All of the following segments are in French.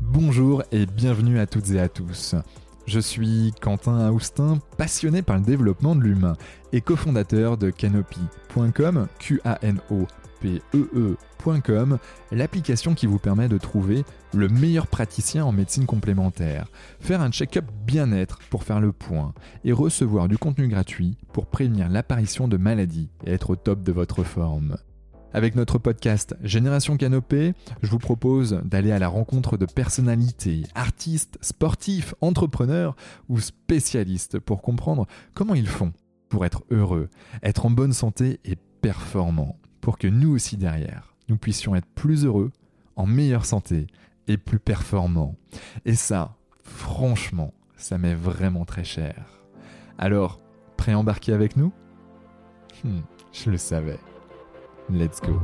Bonjour et bienvenue à toutes et à tous. Je suis Quentin Austin, passionné par le développement de l'humain et cofondateur de Canopy.com, Q-A-N-O-P-E-E.com, l'application qui vous permet de trouver le meilleur praticien en médecine complémentaire, faire un check-up bien-être pour faire le point et recevoir du contenu gratuit pour prévenir l'apparition de maladies et être au top de votre forme. Avec notre podcast Génération Canopée, je vous propose d'aller à la rencontre de personnalités, artistes, sportifs, entrepreneurs ou spécialistes pour comprendre comment ils font pour être heureux, être en bonne santé et performants, pour que nous aussi derrière, nous puissions être plus heureux, en meilleure santé et plus performants. Et ça, franchement, ça m'est vraiment très cher. Alors, prêt à embarquer avec nous? Hmm, Je le savais. Let's go.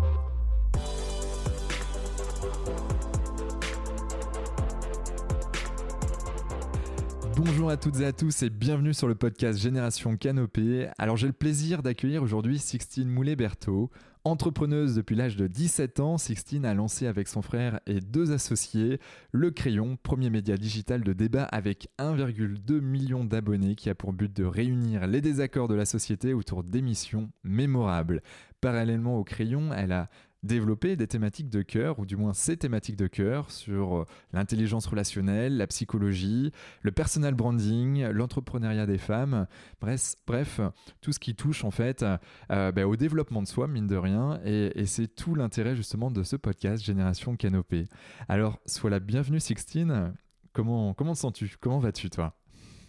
Bonjour à toutes et à tous et bienvenue sur le podcast Génération Canopée. Alors j'ai le plaisir d'accueillir aujourd'hui Sixtine Moulet-Berthaud. Entrepreneuse depuis l'âge de 17 ans, Sixtine a lancé avec son frère et deux associés Le Crayon, premier média digital de débat avec 1,2 million d'abonnés qui a pour but de réunir les désaccords de la société autour d'émissions mémorables. Parallèlement au Crayon, elle a développer des thématiques de cœur, ou du moins ces thématiques de cœur, sur euh, l'intelligence relationnelle, la psychologie, le personal branding, l'entrepreneuriat des femmes, bref, bref, tout ce qui touche en fait euh, ben, au développement de soi, mine de rien, et, c'est tout l'intérêt justement de ce podcast Génération Canopée. Alors, sois la bienvenue Sixtine, comment, comment te sens-tu? Comment vas-tu toi?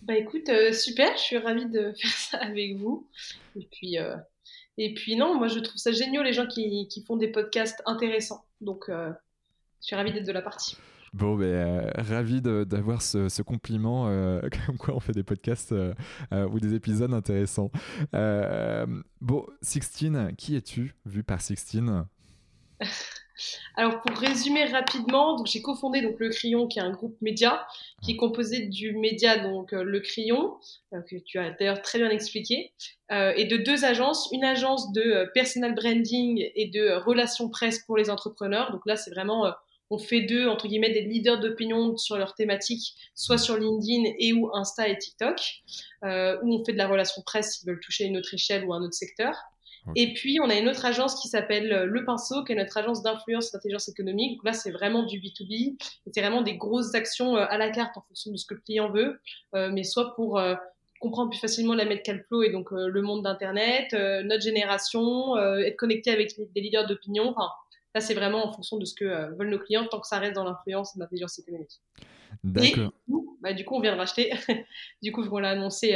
Bah écoute, euh, super, je suis ravie de faire ça avec vous, et puis... Et puis non, moi je trouve ça génial les gens qui, qui font des podcasts intéressants. Donc euh, je suis ravie d'être de la partie. Bon, ben, euh, ravi d'avoir ce, ce, compliment, euh, comme quoi on fait des podcasts ou des épisodes intéressants. bon, Sixtine, qui es-tu, vu par Sixtine? Alors pour résumer rapidement, donc j'ai cofondé donc le Crayon qui est un groupe média qui est composé du média donc euh, le Crayon euh, que tu as d'ailleurs très bien expliqué euh, et de deux agences, une agence de personal branding et de relations presse pour les entrepreneurs. Donc là c'est vraiment on fait deux entre guillemets des leaders d'opinion sur leurs thématiques, soit sur LinkedIn et ou Insta et TikTok, où on fait de la relation presse s'ils veulent toucher une autre échelle ou un autre secteur. Et puis, on a une autre agence qui s'appelle euh, Le Pinceau, qui est notre agence d'influence et d'intelligence économique. Là, c'est vraiment du B2B. C'est vraiment des grosses actions euh, à la carte en fonction de ce que le client veut, euh, mais soit pour comprendre plus facilement la Medcalplo et donc le monde d'Internet, notre génération, être connecté avec des leaders d'opinion. Enfin, là, c'est vraiment en fonction de ce que veulent nos clients, tant que ça reste dans l'influence et l'intelligence économique. D'accord. Bah, du coup, on vient de racheter. du coup, on l'a annoncé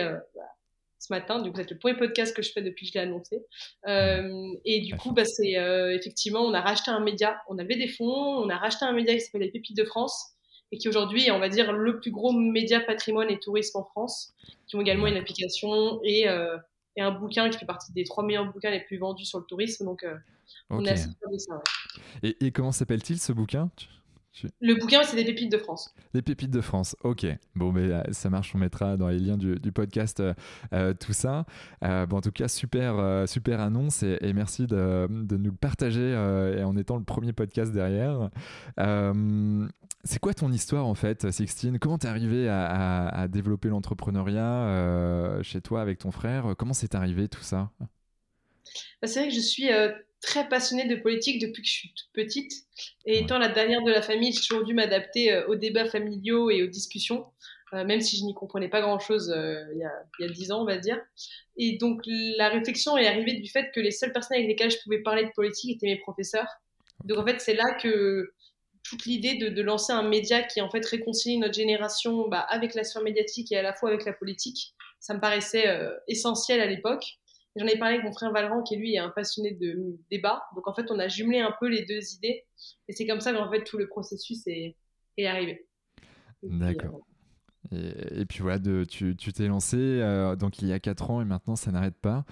ce matin. Du coup, c'est le premier podcast que je fais depuis que je l'ai annoncé. Euh, et du coup, bah, c'est euh, effectivement, on a racheté un média, on a levé des fonds, on a racheté un média qui s'appelle Les Pépites de France et qui aujourd'hui est, on va dire, le plus gros média patrimoine et tourisme en France, qui ont également une application et, euh, et un bouquin qui fait partie des trois meilleurs bouquins les plus vendus sur le tourisme. Donc, on a assez de ça. Et, et, comment s'appelle-t-il ce bouquin? Le bouquin, c'est des pépites de France. Des pépites de France, ok. Bon, mais euh, ça marche, on mettra dans les liens du, podcast euh, euh, tout ça. bon, en tout cas, super, super annonce et, merci de, nous le partager et en étant le premier podcast derrière. c'est quoi ton histoire en fait, Sixtine? Comment t'es arrivé à, développer l'entrepreneuriat chez toi avec ton frère? Comment c'est arrivé tout ça? Bah, C'est vrai que je suis très passionnée de politique depuis que je suis toute petite. Et étant la dernière de la famille, j'ai toujours dû m'adapter euh, aux débats familiaux et aux discussions, euh, même si je n'y comprenais pas grand-chose euh, il, y a dix ans, on va dire. Et donc la réflexion est arrivée du fait que les seules personnes avec lesquelles je pouvais parler de politique étaient mes professeurs. Donc en fait, c'est là que toute l'idée de, lancer un média qui en fait réconcilie notre génération bah, avec la sphère médiatique et à la fois avec la politique, ça me paraissait essentiel à l'époque. J'en ai parlé avec mon frère Valran, qui lui est un passionné de débat. Donc en fait, on a jumelé un peu les deux idées. Et c'est comme ça qu'en fait, tout le processus est, est arrivé. D'accord. Et, puis voilà, de, tu t'es lancé euh, donc il y a 4 ans et maintenant ça n'arrête pas.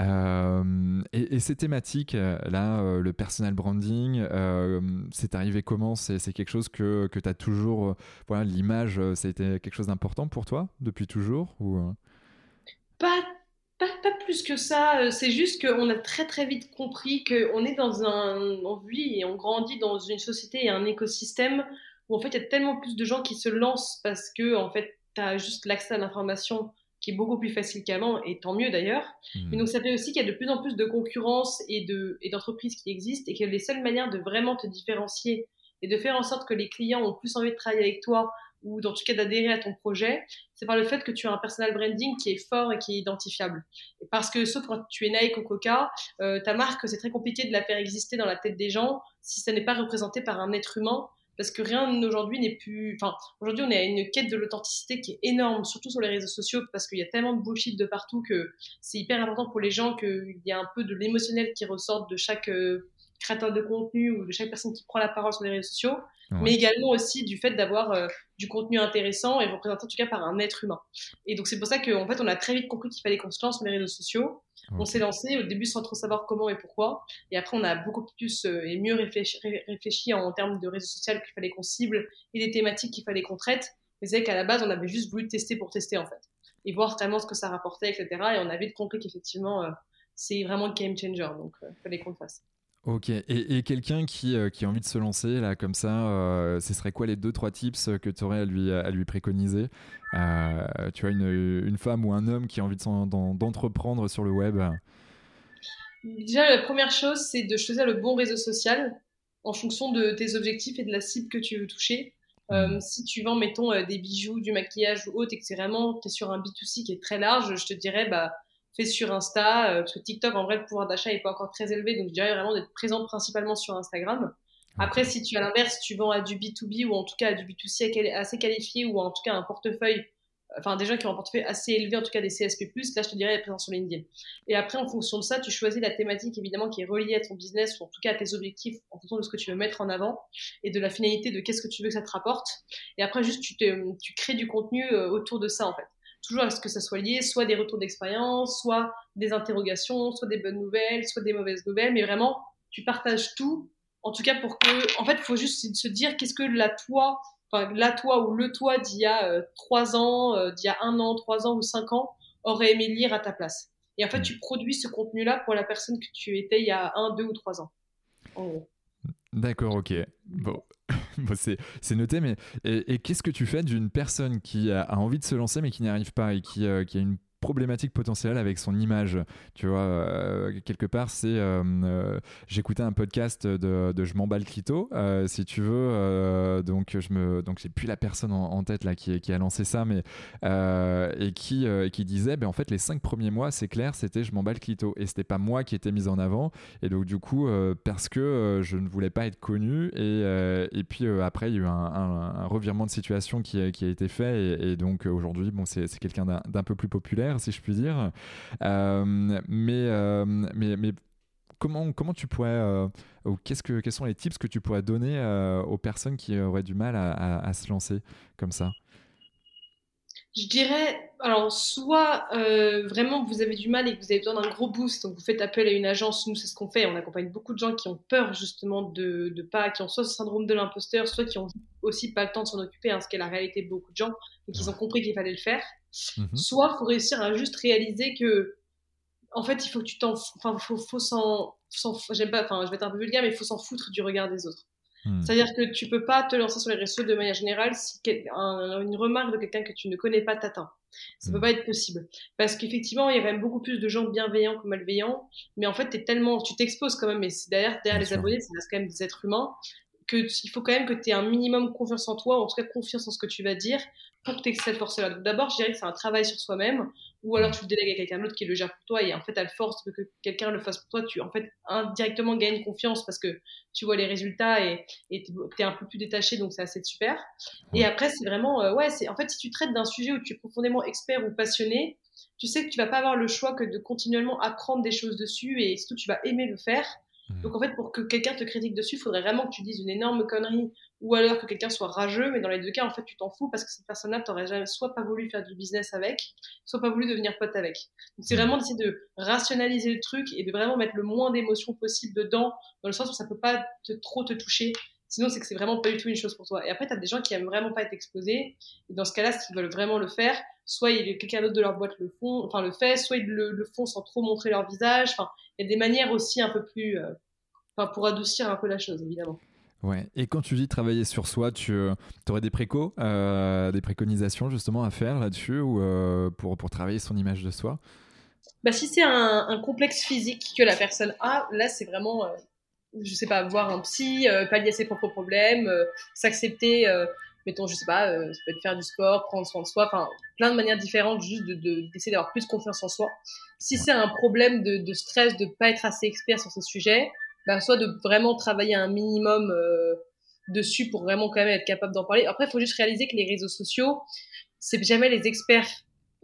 Euh, et, ces thématiques, euh, là, le personal branding, c'est arrivé comment? C'est quelque chose que, que tu as toujours. voilà, l'image, ça a été quelque chose d'important pour toi depuis toujours ou... Pas pas, pas, plus que ça, c'est juste qu'on a très très vite compris qu'on est dans un. On vit et on grandit dans une société et un écosystème où en fait il y a tellement plus de gens qui se lancent parce que en fait tu as juste l'accès à l'information qui est beaucoup plus facile qu'avant, et tant mieux d'ailleurs. Mmh. Mais donc ça fait aussi qu'il y a de plus en plus de concurrence et d'entreprises et qui existent, et que les seules manières de vraiment te différencier et de faire en sorte que les clients ont plus envie de travailler avec toi, ou dans tout cas d'adhérer à ton projet, c'est par le fait que tu as un personal branding qui est fort et qui est identifiable. Parce que sauf quand tu es Nike ou Coca, euh, ta marque, c'est très compliqué de la faire exister dans la tête des gens si ça n'est pas représenté par un être humain parce que rien aujourd'hui n'est plus. Enfin, aujourd'hui, on est à une quête de l'authenticité qui est énorme, surtout sur les réseaux sociaux, parce qu'il y a tellement de bullshit de partout que c'est hyper important pour les gens qu'il y a un peu de l'émotionnel qui ressorte de chaque euh, créateur de contenu ou de chaque personne qui prend la parole sur les réseaux sociaux, mais également aussi du fait d'avoir euh, du contenu intéressant et représenté en tout cas par un être humain. Et donc c'est pour ça qu'en fait on a très vite compris qu'il fallait qu'on se lance sur les réseaux sociaux. On s'est lancé au début sans trop savoir comment et pourquoi, et après on a beaucoup plus euh, et mieux réfléchi, réfléchi, en termes de réseaux sociaux qu'il fallait qu'on cible et des thématiques qu'il fallait qu'on traite. Mais c'est qu'à la base on avait juste voulu tester pour tester en fait et voir vraiment ce que ça rapportait, etc. Et on avait vite compris qu'effectivement euh, c'est vraiment le game changer, donc il fallait qu'on le fasse. Ok, et, quelqu'un qui, euh, qui, a envie de se lancer là comme ça, euh, ce serait quoi les deux trois tips que tu aurais à lui, à lui préconiser? Euh, Tu vois, une, une, femme ou un homme qui a envie d'entreprendre sur le web? Déjà, la première chose, c'est de choisir le bon réseau social en fonction de tes objectifs et de la cible que tu veux toucher. Mmh. si tu vends, mettons, des bijoux, du maquillage ou autre, et que c'est vraiment, tu es sur un B2C qui est très large, je te dirais, bah, fait sur Insta, euh, parce que TikTok, en vrai, le pouvoir d'achat n'est pas encore très élevé, donc je dirais vraiment d'être présente principalement sur Instagram. Après, si tu, à l'inverse, tu vends à du B2B ou en tout cas à du B2C assez qualifié ou en tout cas un portefeuille, enfin des gens qui ont un portefeuille assez élevé, en tout cas des CSP+, là, je te dirais être présent sur LinkedIn. Et après, en fonction de ça, tu choisis la thématique évidemment qui est reliée à ton business ou en tout cas à tes objectifs en fonction de ce que tu veux mettre en avant et de la finalité de qu'est-ce que tu veux que ça te rapporte. Et après, juste, tu, te, tu crées du contenu euh, autour de ça, en fait toujours à ce que ça soit lié, soit des retours d'expérience, soit des interrogations, soit des bonnes nouvelles, soit des mauvaises nouvelles, mais vraiment, tu partages tout, en tout cas pour que, en fait, il faut juste se dire qu'est-ce que la toi, enfin, la toi ou le toi d'il y a euh, trois ans, euh, d'il y a un an, trois ans ou cinq ans, aurait aimé lire à ta place. Et en fait, tu produis ce contenu-là pour la personne que tu étais il y a un, deux ou trois ans. D'accord, ok. Bon, c'est noté, mais et, qu'est-ce que tu fais d'une personne qui a, envie de se lancer mais qui n'y arrive pas et qui, euh, qui a une problématique potentielle avec son image. Tu vois, euh, quelque part, c'est. Euh, euh, j'écoutais un podcast de, de Je m'en bats le clito, si tu veux. donc, je me, donc j'ai plus la personne en, tête là qui, a lancé ça, mais. et qui, qui disait, ben, en fait, les cinq premiers mois, c'est clair, c'était Je m'en bats le clito. Et c'était pas moi qui était mise en avant. Et donc, du coup, parce que je ne voulais pas être connu. Et, et puis, après, il y a eu un, revirement de situation qui qui a été fait. Et, et donc, aujourd'hui, bon, c'est quelqu'un d'un peu plus populaire si je puis dire. Euh, mais, euh, mais, mais comment, comment tu pourrais, euh, ou qu'est-ce que, quels sont les tips que tu pourrais donner aux personnes qui auraient du mal à se lancer comme ça? Je dirais, alors, soit euh, vraiment vous avez du mal et que vous avez besoin d'un gros boost, donc vous faites appel à une agence. Nous, c'est ce qu'on fait. On accompagne beaucoup de gens qui ont peur justement de, de pas, qui ont soit ce syndrome de l'imposteur, soit qui ont aussi pas le temps de s'en occuper, hein, ce qui est la réalité de beaucoup de gens, et qui ont compris qu'il fallait le faire. Mhm. Soit faut réussir à juste réaliser que, en fait, il faut que tu t'en, enfin, faut, faut s'en, j'aime pas, enfin, je vais être un peu vulgaire, mais il faut s'en foutre du regard des autres. Hmm. C'est-à-dire que tu peux pas te lancer sur les réseaux de manière générale si une remarque de quelqu'un que tu ne connais pas t'atteint. Ça ne peut hmm. pas être possible. Parce qu'effectivement, il y a quand même beaucoup plus de gens bienveillants que malveillants. Mais en fait, es tellement, tu t'exposes quand même. Mais derrière, derrière les abonnés, c'est quand même des êtres humains. Que il faut quand même que tu aies un minimum confiance en toi, ou en tout cas confiance en ce que tu vas dire, pour que tu aies cette force-là. D'abord, je dirais que c'est un travail sur soi-même ou alors tu le délègues à quelqu'un d'autre qui le gère pour toi et en fait à force que quelqu'un le fasse pour toi tu en fait indirectement gagnes confiance parce que tu vois les résultats et tu es un peu plus détaché donc c'est assez super. Et après c'est vraiment euh, ouais c'est en fait si tu traites d'un sujet où tu es profondément expert ou passionné tu sais que tu vas pas avoir le choix que de continuellement apprendre des choses dessus et surtout tu vas aimer le faire mmh. donc en fait pour que quelqu'un te critique dessus il faudrait vraiment que tu dises une énorme connerie ou alors que quelqu'un soit rageux, mais dans les deux cas, en fait, tu t'en fous parce que cette personne-là, t'aurais jamais soit pas voulu faire du business avec, soit pas voulu devenir pote avec. Donc, c'est vraiment d'essayer de rationaliser le truc et de vraiment mettre le moins d'émotions possible dedans, dans le sens où ça peut pas te, trop te toucher. Sinon, c'est que c'est vraiment pas du tout une chose pour toi. Et après, tu as des gens qui aiment vraiment pas être exposés. Et dans ce cas-là, s'ils veulent vraiment le faire, soit quelqu'un d'autre de leur boîte le font, enfin le fait, soit ils le, font sans trop montrer leur visage. Enfin, il y a des manières aussi un peu plus, euh, enfin, pour adoucir un peu la chose, évidemment. Ouais. Et quand tu dis travailler sur soi, tu euh, aurais des précos, euh, des préconisations justement à faire là-dessus ou pour, pour travailler son image de soi? Bah, si c'est un, un, complexe physique que la personne a, là c'est vraiment je sais pas, voir un psy, euh, pallier ses propres problèmes, euh, s'accepter, euh, mettons, je sais pas, ça peut être faire du sport, prendre soin de soi, enfin, plein de manières différentes juste de, d'essayer d'avoir plus confiance en soi. Si c'est un problème de, de stress, de pas être assez expert sur ce sujet, bah, soit de vraiment travailler un minimum dessus pour vraiment quand même être capable d'en parler. Après, il faut juste réaliser que les réseaux sociaux, c'est jamais les experts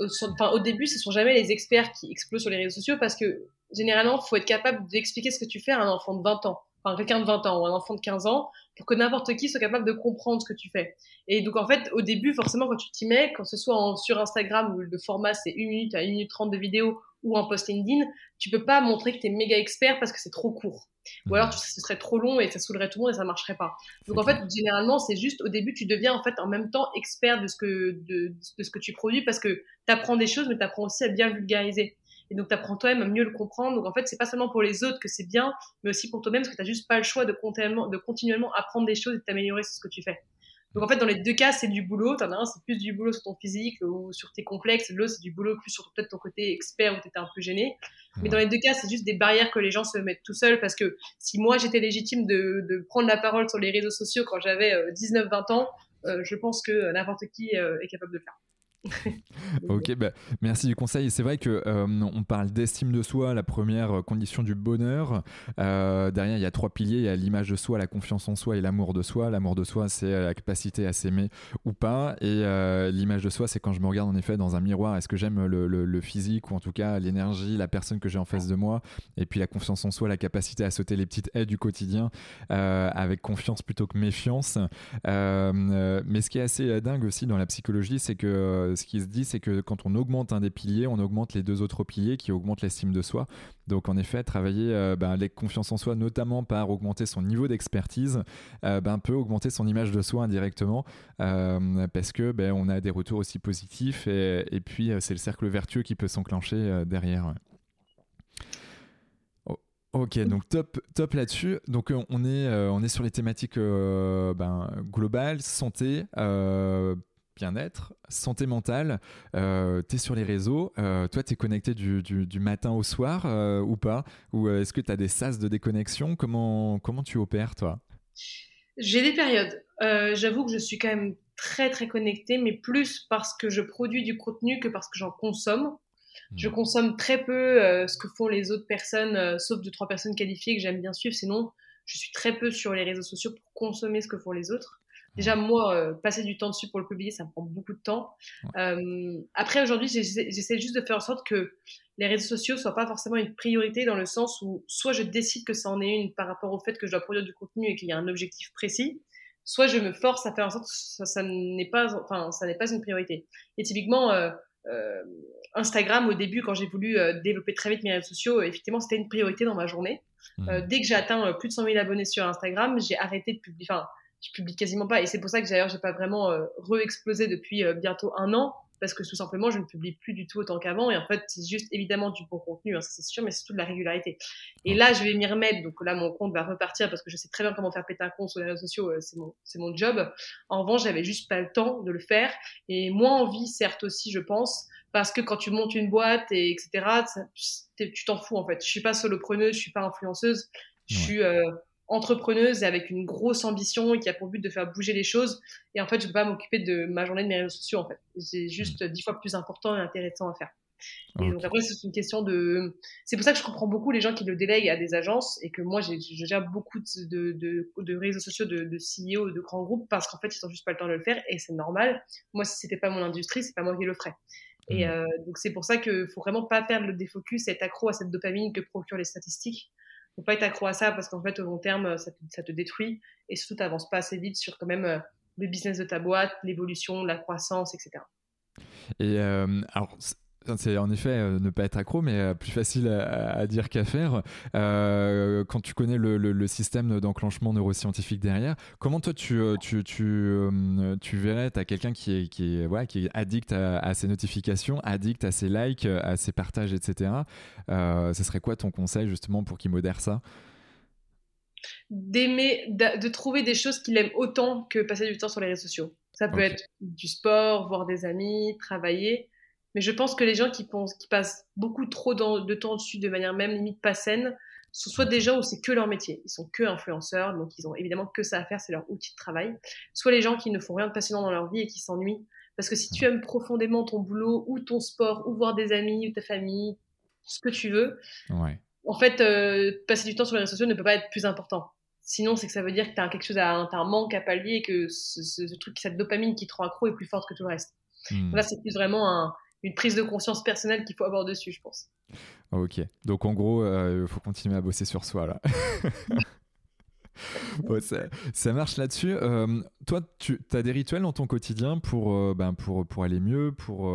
enfin, au début, ce sont jamais les experts qui explosent sur les réseaux sociaux parce que généralement, faut être capable d'expliquer ce que tu fais à un enfant de 20 ans, enfin quelqu'un de 20 ans ou un enfant de 15 ans, pour que n'importe qui soit capable de comprendre ce que tu fais. Et donc en fait, au début, forcément, quand tu t'y mets, quand ce soit sur Instagram où le format c'est 1 minute à 1 minute 30 de vidéo ou un post LinkedIn, tu peux pas montrer que tu es méga expert parce que c'est trop court. Ou alors ce serait trop long et ça saoulerait tout le monde et ça marcherait pas. Donc en fait, généralement, c'est juste au début, tu deviens en fait en même temps expert de ce que, de, de ce que tu produis parce que tu apprends des choses, mais tu apprends aussi à bien vulgariser. Et donc, tu apprends toi-même à mieux le comprendre. Donc, en fait, c'est pas seulement pour les autres que c'est bien, mais aussi pour toi-même, parce que tu juste pas le choix de continuellement, de continuellement apprendre des choses et de t'améliorer sur ce que tu fais. Donc, en fait, dans les deux cas, c'est du boulot. T'en as un, c'est plus du boulot sur ton physique ou sur tes complexes. L'autre, c'est du boulot plus sur peut-être ton côté expert où t'étais un peu gêné. Mais dans les deux cas, c'est juste des barrières que les gens se mettent tout seuls parce que si moi, j'étais légitime de, de, prendre la parole sur les réseaux sociaux quand j'avais 19-20 euh, ans, euh, je pense que n'importe qui euh, est capable de le faire. ok, bah, merci du conseil. C'est vrai que euh, on parle d'estime de soi, la première condition du bonheur. Euh, derrière, il y a trois piliers. Il y a l'image de soi, la confiance en soi et l'amour de soi. L'amour de soi, c'est la capacité à s'aimer ou pas. Et euh, l'image de soi, c'est quand je me regarde en effet dans un miroir. Est-ce que j'aime le, physique ou en tout cas l'énergie, la personne que j'ai en face de moi? Et puis la confiance en soi, la capacité à sauter les petites haies du quotidien avec confiance plutôt que méfiance. mais ce qui est assez dingue aussi dans la psychologie, c'est que ce qui se dit, c'est que quand on augmente un des piliers, on augmente les deux autres piliers qui augmentent l'estime de soi. Donc en effet, travailler euh, ben, confiance en soi, notamment par augmenter son niveau d'expertise, euh, ben, peut augmenter son image de soi indirectement euh, parce que ben, on a des retours aussi positifs et, puis c'est le cercle vertueux qui peut s'enclencher derrière. Ok, donc top, top là-dessus. Donc on est, on est sur les thématiques globales, santé, bien-être, santé mentale, euh, tu es sur les réseaux, euh, toi tu es connecté du, du, matin au soir euh, ou pas? Ou est-ce que tu as des sas de déconnexion? Comment, comment tu opères toi? J'ai des périodes. J'avoue que je suis quand même très très connectée, mais plus parce que je produis du contenu que parce que j'en consomme. Hmm. Je consomme très peu ce que font les autres personnes, sauf deux trois personnes qualifiées que j'aime bien suivre. Sinon, je suis très peu sur les réseaux sociaux pour consommer ce que font les autres. Déjà, moi, euh, passer du temps dessus pour le publier, ça me prend beaucoup de temps. Euh, après, aujourd'hui, j'essaie juste de faire en sorte que les réseaux sociaux soient pas forcément une priorité dans le sens où soit je décide que ça en est une par rapport au fait que je dois produire du contenu et qu'il y a un objectif précis, soit je me force à faire en sorte que ça, ça n'est pas, enfin, ça n'est pas une priorité. Et typiquement, euh, euh Instagram, au début, quand j'ai voulu développer très vite mes réseaux sociaux, effectivement, c'était une priorité dans ma journée. Mmh. dès que j'ai atteint plus de 100 000 abonnés sur Instagram, j'ai arrêté de publier, enfin, je publie quasiment pas. Et c'est pour ça que d'ailleurs, j'ai pas vraiment euh, re-explosé depuis euh, bientôt un an, parce que tout simplement, je ne publie plus du tout autant qu'avant. Et en fait, c'est juste évidemment du bon contenu, hein, c'est sûr, mais c'est surtout de la régularité. Et là, je vais m'y remettre. Donc là, mon compte va repartir parce que je sais très bien comment faire péter un compte sur les réseaux sociaux. Euh, c'est mon, c'est mon job. En revanche, j'avais juste pas le temps de le faire. Et moins envie, certes aussi, je pense, parce que quand tu montes une boîte et etc., tu t'en fous en fait. Je suis pas solopreneuse, je suis pas influenceuse. Je suis entrepreneuse et avec une grosse ambition et qui a pour but de faire bouger les choses. Et en fait, je peux pas m'occuper de ma journée de mes réseaux sociaux, en fait. C'est juste mm. dix fois plus important et intéressant à faire. Et donc après, c'est une question de... C'est pour ça que je comprends beaucoup les gens qui le délèguent à des agences et que moi, je gère beaucoup de, de, de réseaux sociaux de, de CEO, de grands groupes parce qu'en fait, ils n'ont juste pas le temps de le faire et c'est normal. Moi, si c'était pas mon industrie, c'est pas moi qui le ferais. Et mm. euh, donc, c'est pour ça qu'il faut vraiment pas perdre le défocus et être accro à cette dopamine que procurent les statistiques faut pas être accro à ça parce qu'en fait, au long terme, ça te, détruit et surtout, tu n'avances pas assez vite sur quand même euh, le business de ta boîte, l'évolution, la croissance, etc. c'est en effet euh, ne pas être accro, mais euh, plus facile à, dire qu'à faire. Euh, quand tu connais le, système d'enclenchement neuroscientifique derrière, comment toi tu, tu, tu, tu verrais, tu as quelqu'un qui est, qui, est, voilà, qui est addict à, ses notifications, addict à ses likes, à ses partages, etc. ce serait quoi ton conseil justement pour qu'il modère ça? D'aimer, de trouver des choses qu'il aime autant que passer du temps sur les réseaux sociaux. Ça peut être du sport, voir des amis, travailler mais je pense que les gens qui, pensent, qui passent beaucoup trop de temps dessus de manière même limite pas saine, sont soit des gens où c'est que leur métier, ils sont que influenceurs, donc ils ont évidemment que ça à faire, c'est leur outil de travail, soit les gens qui ne font rien de passionnant dans leur vie et qui s'ennuient. Parce que si tu aimes profondément ton boulot ou ton sport ou voir des amis ou ta famille, ce que tu veux, en fait, euh, passer du temps sur les réseaux sociaux ne peut pas être plus important. Sinon, c'est que ça veut dire que tu as quelque chose à, as un manque à pallier et que ce, truc, cette dopamine qui te rend accro est plus forte que tout le reste. Hmm. Là, c'est plus vraiment un, une prise de conscience personnelle qu'il faut avoir dessus, je pense. Ok, donc en gros, il euh, faut continuer à bosser sur soi là. ça, marche là-dessus. Euh, toi, tu as des rituels dans ton quotidien pour, euh, ben pour, pour aller mieux, pour,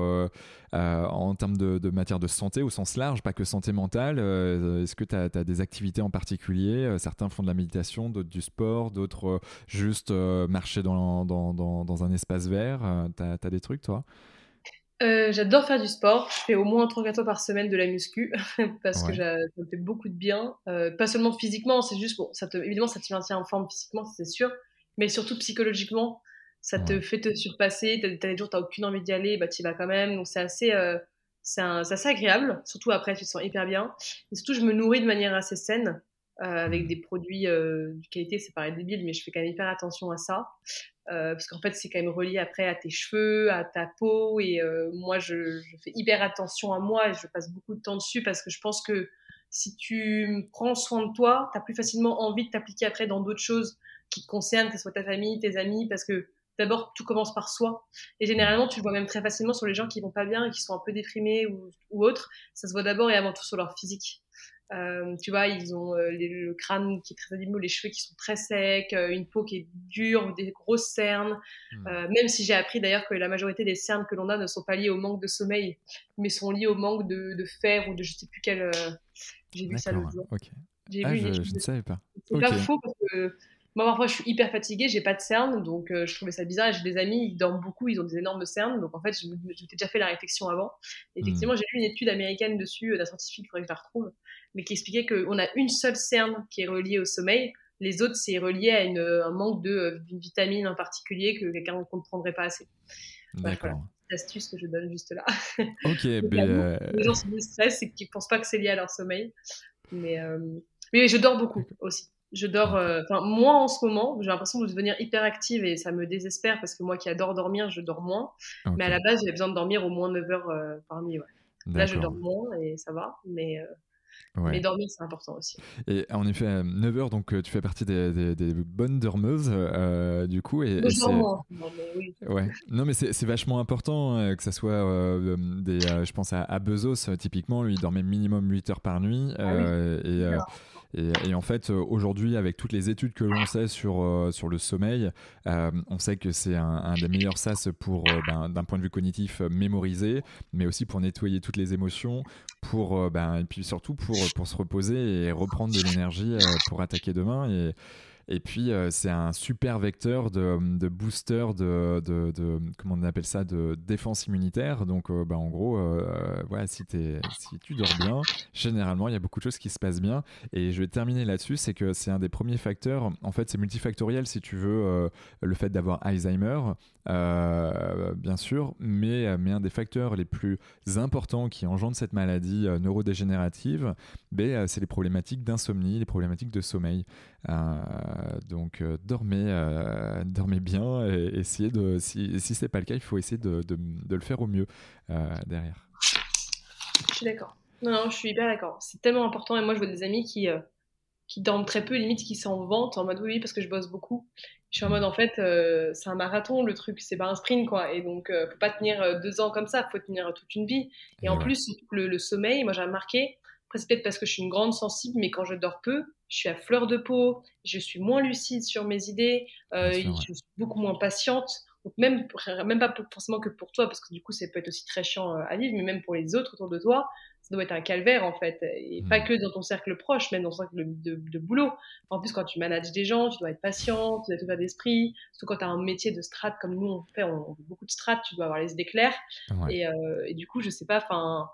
en termes de, matière de santé au sens large, pas que santé mentale. Est-ce que tu as, des activités en particulier Certains font de la méditation, d'autres du sport, d'autres juste marcher dans, dans, dans, dans, un espace vert. tu as, des trucs, toi? Euh, j'adore faire du sport. Je fais au moins 3-4 fois par semaine de la muscu parce que ça me fait beaucoup de bien. Euh, pas seulement physiquement, c'est juste, bon, ça te, évidemment, ça te maintient en forme physiquement, c'est sûr, mais surtout psychologiquement, ça te fait te surpasser. T'as des jours, t'as aucune envie d'y aller, bah y vas quand même. Donc c'est assez, euh, c'est assez agréable. Surtout après, tu te sens hyper bien. Et surtout, je me nourris de manière assez saine. avec mmh. des produits de qualité, c'est pareil débile, mais je fais quand même hyper attention à ça. Euh, parce qu'en fait, c'est quand même relié après à tes cheveux, à ta peau. Et euh, moi, je, fais hyper attention à moi et je passe beaucoup de temps dessus parce que je pense que si tu prends soin de toi, tu as plus facilement envie de t'appliquer après dans d'autres choses qui te concernent, que ce soit ta famille, tes amis, parce que d'abord, tout commence par soi. Et généralement, tu le vois même très facilement sur les gens qui vont pas bien qui sont un peu déprimés ou, ou autres. Ça se voit d'abord et avant tout sur leur physique. Euh, tu vois, ils ont euh, le crâne qui est très animaux, les cheveux qui sont très secs, euh, une peau qui est dure, des grosses cernes. Hmm. même si j'ai appris d'ailleurs que la majorité des cernes que l'on a ne sont pas liées au manque de sommeil, mais sont liées au manque de, fer ou de je sais plus quel. j'ai vu ça le jour. J'ai ah, vu je, je ne savais pas. C'est pas faux parce que moi, parfois, je suis hyper fatiguée, j'ai pas de cernes, donc je trouvais ça bizarre. J'ai des amis, ils dorment beaucoup, ils ont des énormes cernes, donc en fait, je m'étais déjà fait la réflexion avant. Et effectivement, hmm. j'ai lu une étude américaine dessus, d'un scientifique, il faudrait que je la retrouve, mais qui expliquait qu'on a une seule cerne qui est reliée au sommeil. Les autres, c'est relié à une, un manque d'une vitamine en particulier que quelqu'un ne comprendrait pas assez. D'accord. L'astuce que je donne juste là. Ok. ben... Les gens se stress et qu'ils ne pensent pas que c'est lié à leur sommeil. Mais, euh, mais je dors beaucoup aussi. Je dors, euh, enfin, moins en ce moment. J'ai l'impression de devenir hyper active et ça me désespère parce que moi qui adore dormir, je dors moins. Mais à la base, j'ai besoin de dormir au moins 9 heures euh, par nuit. Là, je dors moins et ça va. Mais mais dormir, c'est important aussi. Et en effet, 9 heures, donc euh, tu fais partie des, bonnes dormeuses, euh, du coup. Et, et non, oui. ouais. non, mais c'est vachement important euh, que ça soit des. je pense à, à Bezos, typiquement, lui, il dormait minimum 8 heures par nuit. Ah et, et, en fait, euh, aujourd'hui, avec toutes les études que l'on sait sur, euh, sur le sommeil, euh, on sait que c'est un, des meilleurs sas pour, ben, d'un point de vue cognitif, mémoriser, mais aussi pour nettoyer toutes les émotions, pour, ben, et puis surtout pour, pour se reposer et reprendre de l'énergie pour attaquer demain. Et, et puis, euh, c'est un super vecteur de, booster de, de, comment on appelle ça, de défense immunitaire. Donc, euh, bah, en gros, euh, voilà, si, tu dors bien, généralement, il y a beaucoup de choses qui se passent bien. Et je vais terminer là-dessus, c'est que c'est un des premiers facteurs. En fait, c'est multifactoriel, si tu veux, le fait d'avoir Alzheimer, bien sûr, mais, mais un des facteurs les plus importants qui engendrent cette maladie neurodégénérative, ben, c'est les problématiques d'insomnie, les problématiques de sommeil. Donc euh, dormez, euh, dormez bien et essayez de, si, si c'est pas le cas, il faut essayer de, de, de le faire au mieux derrière. Je suis d'accord. Non, non, je suis hyper d'accord. C'est tellement important. Et moi, je vois des amis qui, qui dorment très peu, limite qui s'en vantent en mode oui, parce que je bosse beaucoup. Je suis en mode en fait, c'est un marathon le truc, c'est pas un sprint quoi. Et donc, faut pas tenir deux ans comme ça, faut tenir toute une vie. Et, en plus, le, le, sommeil, moi j'ai remarqué, après, c'est peut-être parce que je suis une grande sensible, mais quand je dors peu, je suis à fleur de peau, je suis moins lucide sur mes idées, euh, je suis beaucoup moins patiente. Donc même, même pas forcément que pour toi, parce que du coup, ça peut être aussi très chiant à vivre, mais même pour les autres autour de toi, ça doit être un calvaire en fait. Et pas mmh. que dans ton cercle proche, même dans ton cercle de, de, boulot. En plus, quand tu manages des gens, tu dois être patient, tu dois être ouvert d'esprit. Surtout quand tu as un métier de strat comme nous, on fait, on, fait beaucoup de strat, tu dois avoir les idées claires. Et, euh, et, du coup, je sais pas, enfin.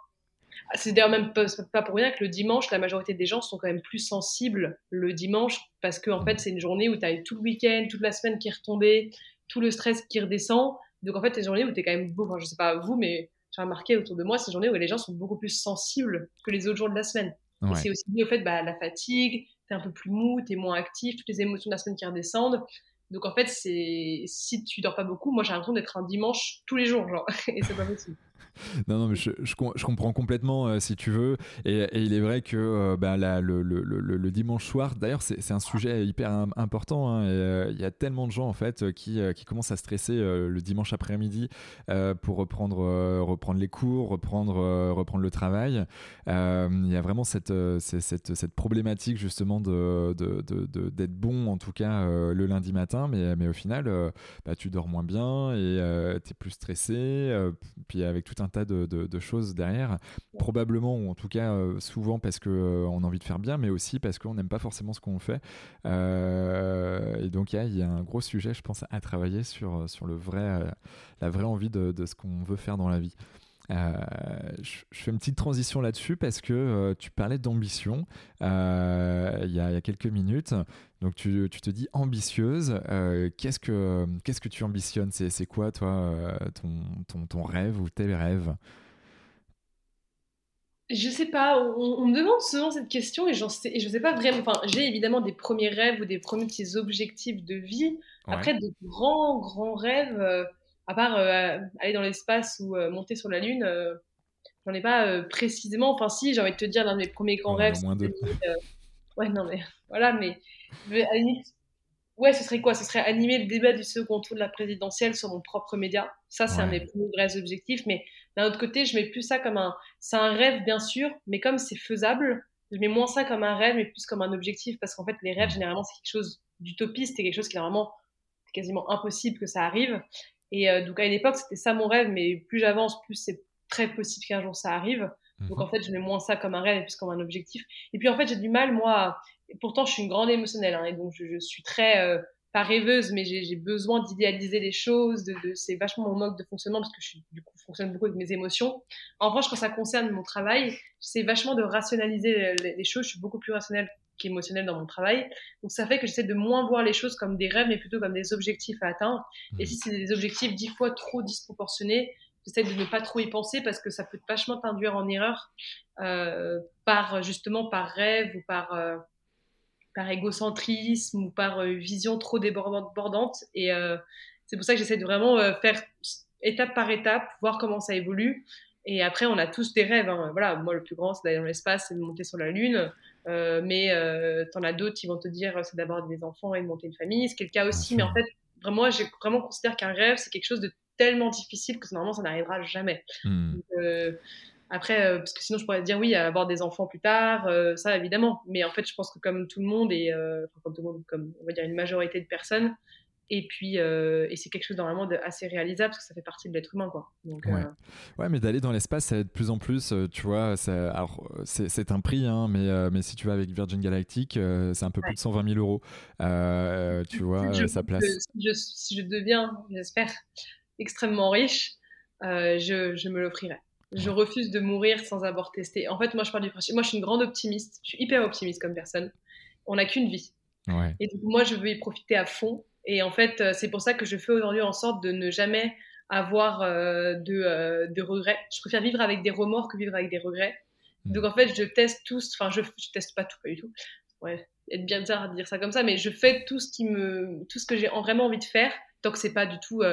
C'est d'ailleurs même pas, pour rien que le dimanche, la majorité des gens sont quand même plus sensibles le dimanche parce que en fait, c'est une journée où tu as tout le week-end, toute la semaine qui est retombée, tout le stress qui redescend. Donc en fait, c'est une journée où tu es quand même beau. Enfin, je sais pas vous, mais j'ai remarqué autour de moi ces journées où les gens sont beaucoup plus sensibles que les autres jours de la semaine. Et c'est aussi lié au fait, bah, la fatigue, t'es un peu plus mou, t'es moins actif, toutes les émotions de la semaine qui redescendent. Donc en fait, c'est si tu dors pas beaucoup, moi j'ai l'impression d'être un dimanche tous les jours, genre, et c'est pas possible non, non, mais je, comprends complètement euh, si tu veux. Et, il est vrai que euh, bah, le, dimanche soir, d'ailleurs, c'est un sujet hyper important. Hein, euh, il y a tellement de gens en fait qui, commencent à stresser le dimanche après-midi pour reprendre, les cours, reprendre, le travail. Il y a vraiment cette, problématique justement d'être bon, en tout cas, le lundi matin. Mais, mais au final, bah, tu dors moins bien et tu es plus stressé. puis avec tout un tas de, choses derrière. Probablement, ou en tout cas euh, souvent parce qu'on euh, on a envie de faire bien, mais aussi parce qu'on n'aime pas forcément ce qu'on fait. Euh, et donc, il y, a un gros sujet, je pense, à travailler sur, sur le vrai, la vraie envie de, ce qu'on veut faire dans la vie. Je, fais une petite transition là-dessus parce que tu parlais d'ambition il y, a quelques minutes. Donc tu, tu te dis ambitieuse. qu'est-ce que qu'est-ce que tu ambitionnes? C'est quoi toi ton, ton, ton, rêve ou tes rêves? Je sais pas, on, me demande souvent cette question et, sais, et je sais pas vraiment. Enfin, j'ai évidemment des premiers rêves ou des premiers petits objectifs de vie. Après, de grands, grands rêves, à part aller dans l'espace ou monter sur la Lune, j'en ai pas précisément. Enfin, si, j'ai envie de te dire, l'un de mes premiers grands rêves, Ouais, non, mais voilà, mais ouais, ce serait quoi? Ce serait animer le débat du second tour de la présidentielle sur mon propre média. Ça, c'est un des plus vrais objectifs. Mais d'un autre côté, je mets plus ça comme un. C'est un rêve, bien sûr, mais comme c'est faisable, je mets moins ça comme un rêve, mais plus comme un objectif. Parce qu'en fait, les rêves, généralement, c'est quelque chose d'utopiste, c'est quelque chose qui est vraiment quasiment impossible que ça arrive. Et euh, donc, à une époque, c'était ça mon rêve, mais plus j'avance, plus c'est très possible qu'un jour ça arrive. Donc, en mhm. fait, je mets moins ça comme un rêve et plus comme un objectif. Et puis, en fait, j'ai du mal, moi, pourtant, je suis une grande émotionnelle, hein, et donc je, suis très, euh, pas rêveuse, mais j'ai besoin d'idéaliser les choses, de, c'est vachement mon mode de fonctionnement, parce que je du coup, fonctionne beaucoup avec mes émotions. En revanche, quand ça concerne mon travail, c'est vachement de rationaliser les, choses, je suis beaucoup plus rationnelle qu'émotionnelle dans mon travail. Donc, ça fait que j'essaie de moins voir les choses comme des rêves, mais plutôt comme des objectifs à atteindre. Et mhm. si c'est des objectifs dix fois trop disproportionnés, j'essaie de ne pas trop y penser parce que ça peut vachement t'induire en erreur euh, par justement par rêve ou par euh, par égocentrisme ou par euh, vision trop débordante et c'est pour ça que j'essaie de vraiment faire étape par étape voir comment ça évolue et après on a tous des rêves hein. voilà moi le plus grand c'est d'aller dans l'espace et de monter sur la lune mais t'en as d'autres qui vont te dire c'est d'avoir des enfants et de monter une famille c'est le cas aussi mais en fait vraiment j'ai vraiment considère qu'un rêve c'est quelque chose de tellement difficile que normalement ça n'arrivera jamais. Hmm. Euh, après, euh, parce que sinon je pourrais dire oui, avoir des enfants plus tard, euh, ça évidemment. Mais en fait, je pense que comme tout le monde et comme tout le monde, comme on va dire une majorité de personnes, et puis et c'est quelque chose normalement de assez réalisable parce que ça fait partie de l'être humain quoi Donc, ouais. ouais. mais d'aller dans l'espace ça de plus en plus tu vois alors c'est un prix hein, mais mais si tu vas avec Virgin Galactic c'est un peu plus de 120 000 euros tu vois sa place si je deviens j'espère extrêmement riche, euh, je, je, me l'offrirai. Je refuse de mourir sans avoir testé. En fait, moi, je parle du principe. Moi, je suis une grande optimiste. Je suis hyper optimiste comme personne. On n'a qu'une vie. Et donc, moi, je veux y profiter à fond. Et en fait, euh, c'est pour ça que je fais aujourd'hui en sorte de ne jamais avoir euh, de, de, regrets. Je préfère vivre avec des remords que vivre avec des regrets. Mm. Donc, en fait, je teste tout. Enfin, je, je teste pas tout, pas du tout. Ouais, être bien bizarre de dire ça comme ça, mais je fais tout ce qui me, tout ce que j'ai vraiment envie de faire, tant que c'est pas du tout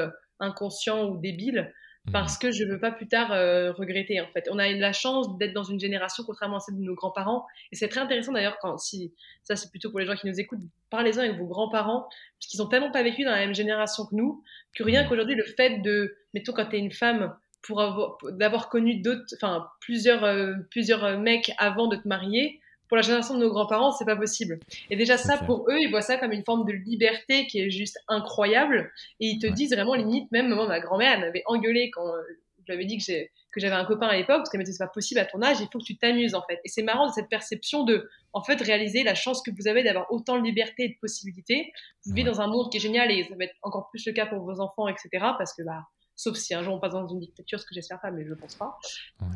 inconscient ou débile. Parce que je veux pas plus tard euh, regretter en fait. On a eu la chance d'être dans une génération contrairement à celle de nos grands-parents et c'est très intéressant d'ailleurs quand si ça c'est plutôt pour les gens qui nous écoutent, parlez-en avec vos grands-parents parce qu'ils ont tellement pas vécu dans la même génération que nous que rien mhm. qu'aujourd'hui le fait de mettons quand tu es une femme pour avoir d'avoir connu d'autres enfin plusieurs euh, plusieurs mecs avant de te marier pour la génération de nos grands-parents, c'est pas possible. Et déjà ça, pour eux, ils voient ça comme une forme de liberté qui est juste incroyable. Et ils te disent vraiment limite, même moi, ma grand-mère, elle m'avait engueulé quand euh, je lui avais dit que j'ai que j'avais un copain à l'époque, parce qu'elle dit c'est pas possible à ton âge, il faut que tu t'amuses en fait. Et c'est marrant de cette perception de, en fait, réaliser la chance que vous avez d'avoir autant de liberté et de possibilités. Vous vivez dans un monde qui est génial et ça va être encore plus le cas pour vos enfants, etc. Parce que bah, sauf si un jour on passe dans une dictature, ce que j'espère pas, mais je pense pas,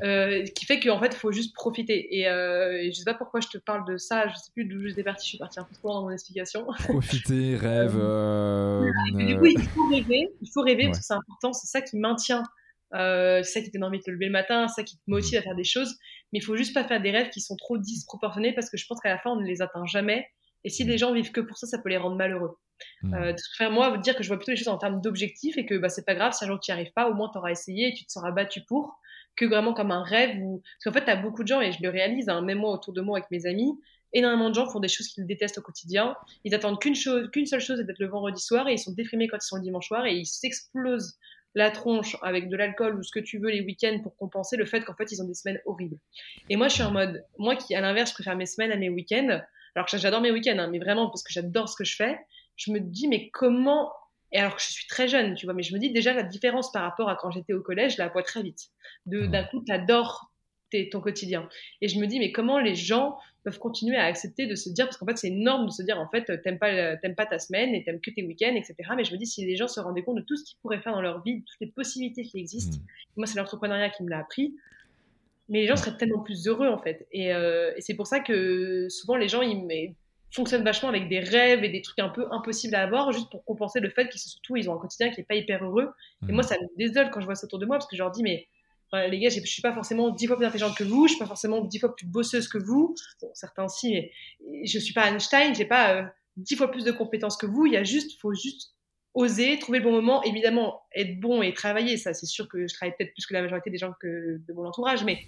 euh, qui fait qu'en fait, il faut juste profiter. Et, euh, je sais pas pourquoi je te parle de ça, je sais plus d'où j'étais partie, je suis partie un peu trop loin dans mon explication. Profiter, rêve. Euh, du coup, il faut rêver, il faut rêver parce que c'est important, c'est ça qui maintient. Euh, c'est ça qui te donne envie de te lever le matin, c'est ça qui te motive à faire des choses, mais il faut juste pas faire des rêves qui sont trop disproportionnés parce que je pense qu'à la fin on ne les atteint jamais. Et si les gens vivent que pour ça, ça peut les rendre malheureux. Mmh. Euh, faire moi, dire que je vois plutôt les choses en termes d'objectifs et que bah, c'est pas grave si un jour tu n'y arrives pas, au moins tu auras essayé et tu te seras battu pour, que vraiment comme un rêve. Ou... Parce qu'en fait, tu as beaucoup de gens, et je le réalise, hein, même moi autour de moi avec mes amis, énormément de gens font des choses qu'ils détestent au quotidien. Ils attendent qu'une chose, qu'une seule chose, c'est d'être le vendredi soir et ils sont déprimés quand ils sont le dimanche soir et ils s'explosent la tronche avec de l'alcool ou ce que tu veux les week-ends pour compenser le fait qu'en fait ils ont des semaines horribles. Et moi je suis en mode, moi qui à l'inverse préfère mes semaines à mes week-ends, alors que j'adore mes week-ends, hein, mais vraiment parce que j'adore ce que je fais, je me dis, mais comment et alors que je suis très jeune, tu vois, mais je me dis déjà la différence par rapport à quand j'étais au collège, je la vois très vite. De, d'un coup, tu adores ton quotidien. Et je me dis, mais comment les gens peuvent continuer à accepter de se dire, parce qu'en fait, c'est énorme de se dire, en fait, t'aimes pas, t'aimes pas ta semaine et t'aimes que tes week-ends, etc. Mais je me dis, si les gens se rendaient compte de tout ce qu'ils pourraient faire dans leur vie, de toutes les possibilités qui existent, mmh. moi, c'est l'entrepreneuriat qui me l'a appris, mais les gens seraient tellement plus heureux, en fait. Et, euh, et c'est pour ça que souvent, les gens, ils, fonctionne vachement avec des rêves et des trucs un peu impossibles à avoir, juste pour compenser le fait qu'ils surtout ils ont un quotidien qui est pas hyper heureux. Et moi, mhm. ça me désole quand je vois ça autour de moi parce que je leur dis mais les gars, je suis pas forcément dix fois plus intelligente que vous, je suis pas forcément dix fois plus bosseuse que vous. Bon, certains si, mais je suis pas Einstein, j'ai pas euh, dix fois plus de compétences que vous. Il y a juste, faut juste oser, trouver le bon moment. Évidemment, être bon et travailler, ça, c'est sûr que je travaille peut-être plus que la majorité des gens que de mon entourage, mais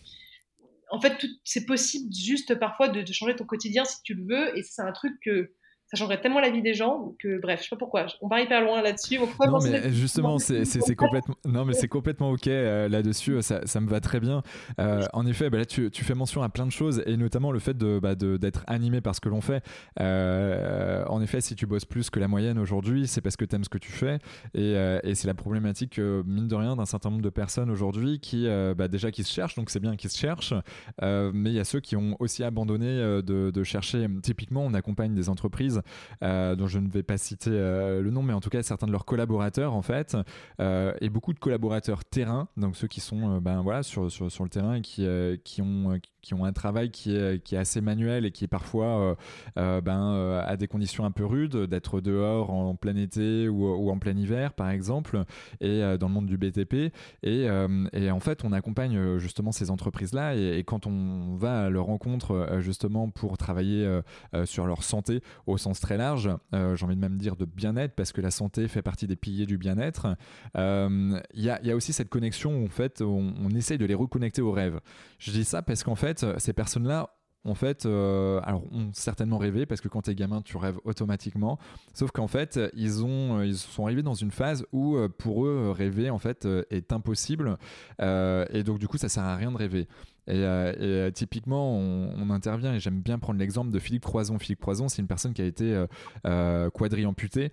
en fait, c'est possible juste parfois de, de, changer ton quotidien si tu le veux. Et c'est un truc que ça changerait tellement la vie des gens que bref, je sais pas pourquoi. On va hyper loin là-dessus. Non mais justement, c'est complètement non mais c'est complètement ok euh, là-dessus. Ça, ça, me va très bien. Euh, en effet, bah, là tu, tu, fais mention à plein de choses et notamment le fait de bah, d'être animé par ce que l'on fait. Euh, en effet, si tu bosses plus que la moyenne aujourd'hui, c'est parce que tu aimes ce que tu fais et, et c'est la problématique mine de rien d'un certain nombre de personnes aujourd'hui qui bah, déjà qui se cherchent, donc c'est bien qu'ils se cherchent, mais il y a ceux qui ont aussi abandonné de, de chercher. Typiquement, on accompagne des entreprises euh, dont je ne vais pas citer euh, le nom, mais en tout cas certains de leurs collaborateurs en fait, euh, et beaucoup de collaborateurs terrain, donc ceux qui sont ben, voilà, sur, sur, le terrain et qui, ont, ont un travail qui est, qui est assez manuel et qui est parfois ben, à des conditions un peu rudes, d'être dehors en, plein été ou, ou, en plein hiver par exemple, et dans le monde du BTP. Et, et en fait, on accompagne justement ces entreprises-là et, quand on va à leur rencontre justement pour travailler sur leur santé au sens très large, euh, j'ai envie de même dire de bien-être, parce que la santé fait partie des piliers du bien-être. Euh, il y, a, aussi cette connexion où en fait on, on essaye de les reconnecter aux rêves. Je dis ça parce qu'en fait ces personnes-là en fait, euh, alors ont certainement rêvé parce que quand t'es gamin, tu rêves automatiquement. Sauf qu'en fait, ils ont, ils sont arrivés dans une phase où pour eux rêver en fait est impossible et donc du coup ça sert à rien de rêver. Et, euh, euh, typiquement, on, intervient, et j'aime bien prendre l'exemple de Philippe Croison. Philippe Croison, c'est une personne qui a été euh, quadri-amputée,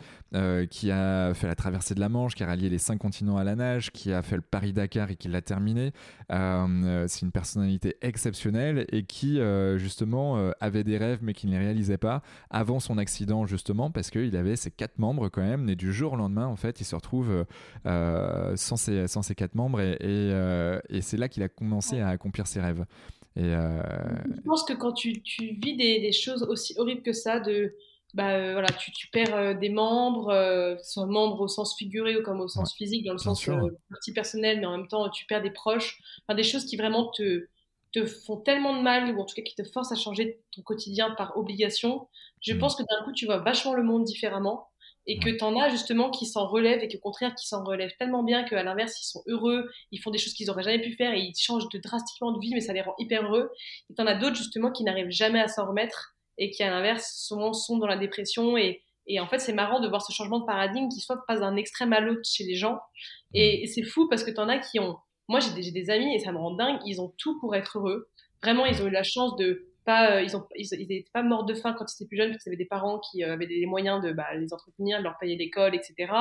qui a fait la traversée de la Manche, qui a rallié les cinq continents à la nage, qui a fait le Paris-Dakar et qui l'a terminé. c'est une personnalité exceptionnelle et qui, justement, avait des rêves mais qui ne les réalisait pas avant son accident, justement, parce qu'il avait ses quatre membres quand même. Et du jour au lendemain, en fait, il se retrouve sans, ses, sans ses quatre membres. Et, et, et c'est là qu'il a commencé à accomplir ses rêves. Et euh, Je pense que quand tu, tu vis des, des, choses aussi horribles que ça, de, bah, euh, voilà, tu, tu perds euh, des membres, membres au sens figuré ou comme au sens physique, dans le sens partie personnelle, mais en même temps tu perds des proches, enfin, des choses qui vraiment te, te font tellement de mal, ou en tout cas qui te forcent à changer ton quotidien par obligation. Je mm. pense que d'un coup tu vois vachement le monde différemment et que tu en as justement qui s'en relèvent et qu'au contraire qui s'en relèvent tellement bien qu'à l'inverse ils sont heureux, ils font des choses qu'ils auraient jamais pu faire et ils changent de drastiquement de vie mais ça les rend hyper heureux. Et tu en as d'autres justement qui n'arrivent jamais à s'en remettre et qui à l'inverse souvent sont dans la dépression et, et en fait c'est marrant de voir ce changement de paradigme qui soit passe d'un extrême à l'autre chez les gens et, c'est fou parce que tu en as qui ont moi j'ai des, des amis et ça me rend dingue, ils ont tout pour être heureux. Vraiment ils ont eu la chance de pas, ils ont, ils, étaient pas morts de faim quand ils étaient plus jeunes parce qu'ils avaient des parents qui avaient les moyens de bah, les entretenir, de leur payer l'école, etc.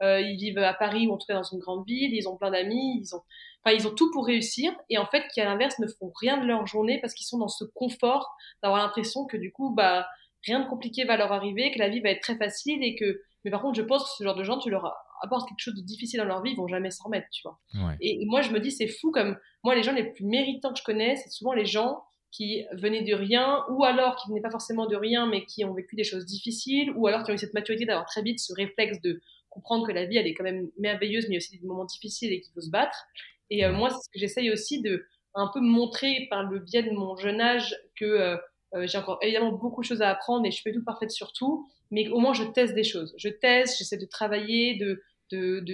ils vivent à Paris ou en tout cas dans une grande ville, ils ont plein d'amis, ils ont, enfin, ils ont tout pour réussir et en fait, qui à l'inverse ne font rien de leur journée parce qu'ils sont dans ce confort d'avoir l'impression que du coup, bah, rien de compliqué va leur arriver, que la vie va être très facile et que, mais par contre, je pense que ce genre de gens, tu leur apportes quelque chose de difficile dans leur vie, ils vont jamais s'en remettre, tu vois. Et, moi, je me dis, c'est fou comme moi, les gens les plus méritants que je connais, c'est souvent les gens qui venaient de rien, ou alors qui venaient pas forcément de rien, mais qui ont vécu des choses difficiles, ou alors qui ont eu cette maturité d'avoir très vite ce réflexe de comprendre que la vie, elle est quand même merveilleuse, mais aussi des moments difficiles et qu'il faut se battre. Et euh, moi, ce que j'essaye aussi de un peu montrer par le biais de mon jeune âge que euh, euh, j'ai encore évidemment beaucoup de choses à apprendre et je suis pas tout parfaite sur tout, mais au moins je teste des choses. Je teste, j'essaie de travailler, de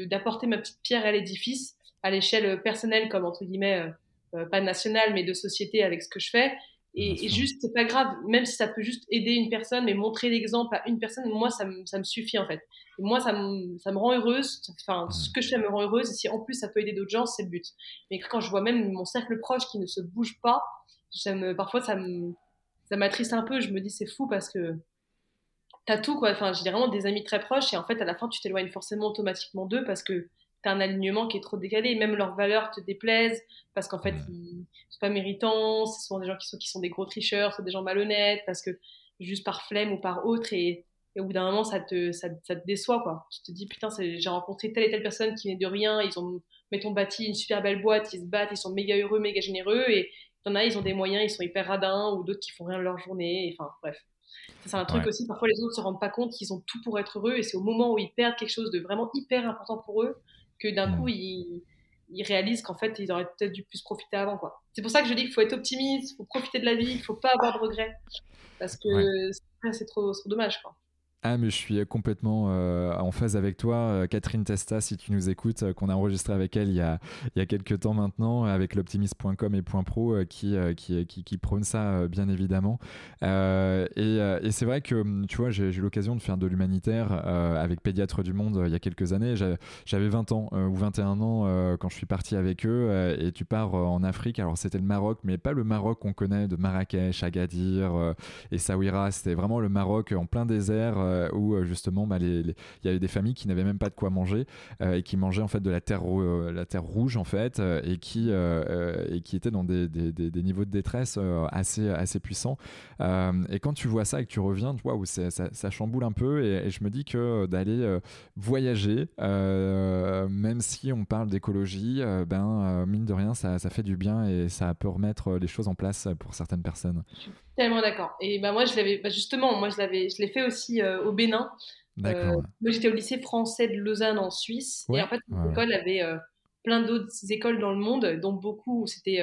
d'apporter ma petite pierre à l'édifice à l'échelle personnelle comme entre guillemets pas nationale mais de société avec ce que je fais. Et, et juste c'est pas grave même si ça peut juste aider une personne mais montrer l'exemple à une personne moi ça me, ça me suffit en fait. Et moi ça me, ça me rend heureuse enfin ce que je fais me rend heureuse et si en plus ça peut aider d'autres gens c'est le but. Mais quand je vois même mon cercle proche qui ne se bouge pas ça me, parfois ça me ça m'attriste un peu. Je me dis, c'est fou parce que t'as tout, quoi. Enfin, j'ai vraiment des amis très proches et en fait, à la fin, tu t'éloignes forcément automatiquement d'eux parce que t'as un alignement qui est trop décalé. Même leurs valeurs te déplaisent parce qu'en fait, ils sont pas méritants. Ce sont des gens qui sont, qui sont des gros tricheurs, c'est des gens malhonnêtes parce que juste par flemme ou par autre et, au bout d'un moment, ça te, ça, te déçoit, quoi. Tu te dis, putain, j'ai rencontré telle et telle personne qui n'est de rien, ils ont, mettons, bâti une super belle boîte, ils se battent, ils sont méga heureux, méga généreux, et T'en as, ils ont des moyens, ils sont hyper radins, ou d'autres qui font rien de leur journée. Enfin, bref. C'est un truc aussi, parfois les autres se rendent pas compte qu'ils ont tout pour être heureux, et c'est au moment où ils perdent quelque chose de vraiment hyper important pour eux que d'un mm. coup ils, ils réalisent qu'en fait ils auraient peut-être dû plus profiter avant. quoi. C'est pour ça que je dis qu'il faut être optimiste, il faut profiter de la vie, il faut pas avoir de regrets, parce que c'est trop, trop dommage. Quoi. Ah, mais je suis complètement euh, en phase avec toi. Euh, Catherine Testa, si tu nous écoutes, euh, qu'on a enregistré avec elle il y a, il y a quelques temps maintenant, avec l'optimiste.com et Pro, qui, qui, qui, prône ça, bien évidemment. et, et c'est vrai que, hum, tu vois, j'ai eu l'occasion de faire de l'humanitaire avec Pédiatre du Monde il y a quelques années. J'avais 20 ans ou 21 ans quand je suis parti avec eux. et tu pars en Afrique. Alors, c'était le Maroc, mais pas le Maroc qu'on connaît de Marrakech, Agadir et Saouira. C'était vraiment le Maroc en plein désert euh, où euh, justement bah, il y avait des familles qui n'avaient même pas de quoi manger euh, et qui mangeaient en fait de la terre, rouge en fait et qui, étaient dans des, niveaux de détresse assez, puissants. et quand tu vois ça et que tu reviens, ça, ça, chamboule un peu et, je me dis que d'aller voyager, même si on parle d'écologie, ben mine de rien, ça, fait du bien et ça peut remettre les choses en place pour certaines personnes. Tellement d'accord. Et bah, moi, je l'avais, bah, justement, moi, je l'avais, je l'ai fait aussi au Bénin. Euh, moi, j'étais au lycée français de Lausanne en Suisse. Et en fait, l'école avait euh, plein d'autres écoles dans le monde, dont beaucoup, c'était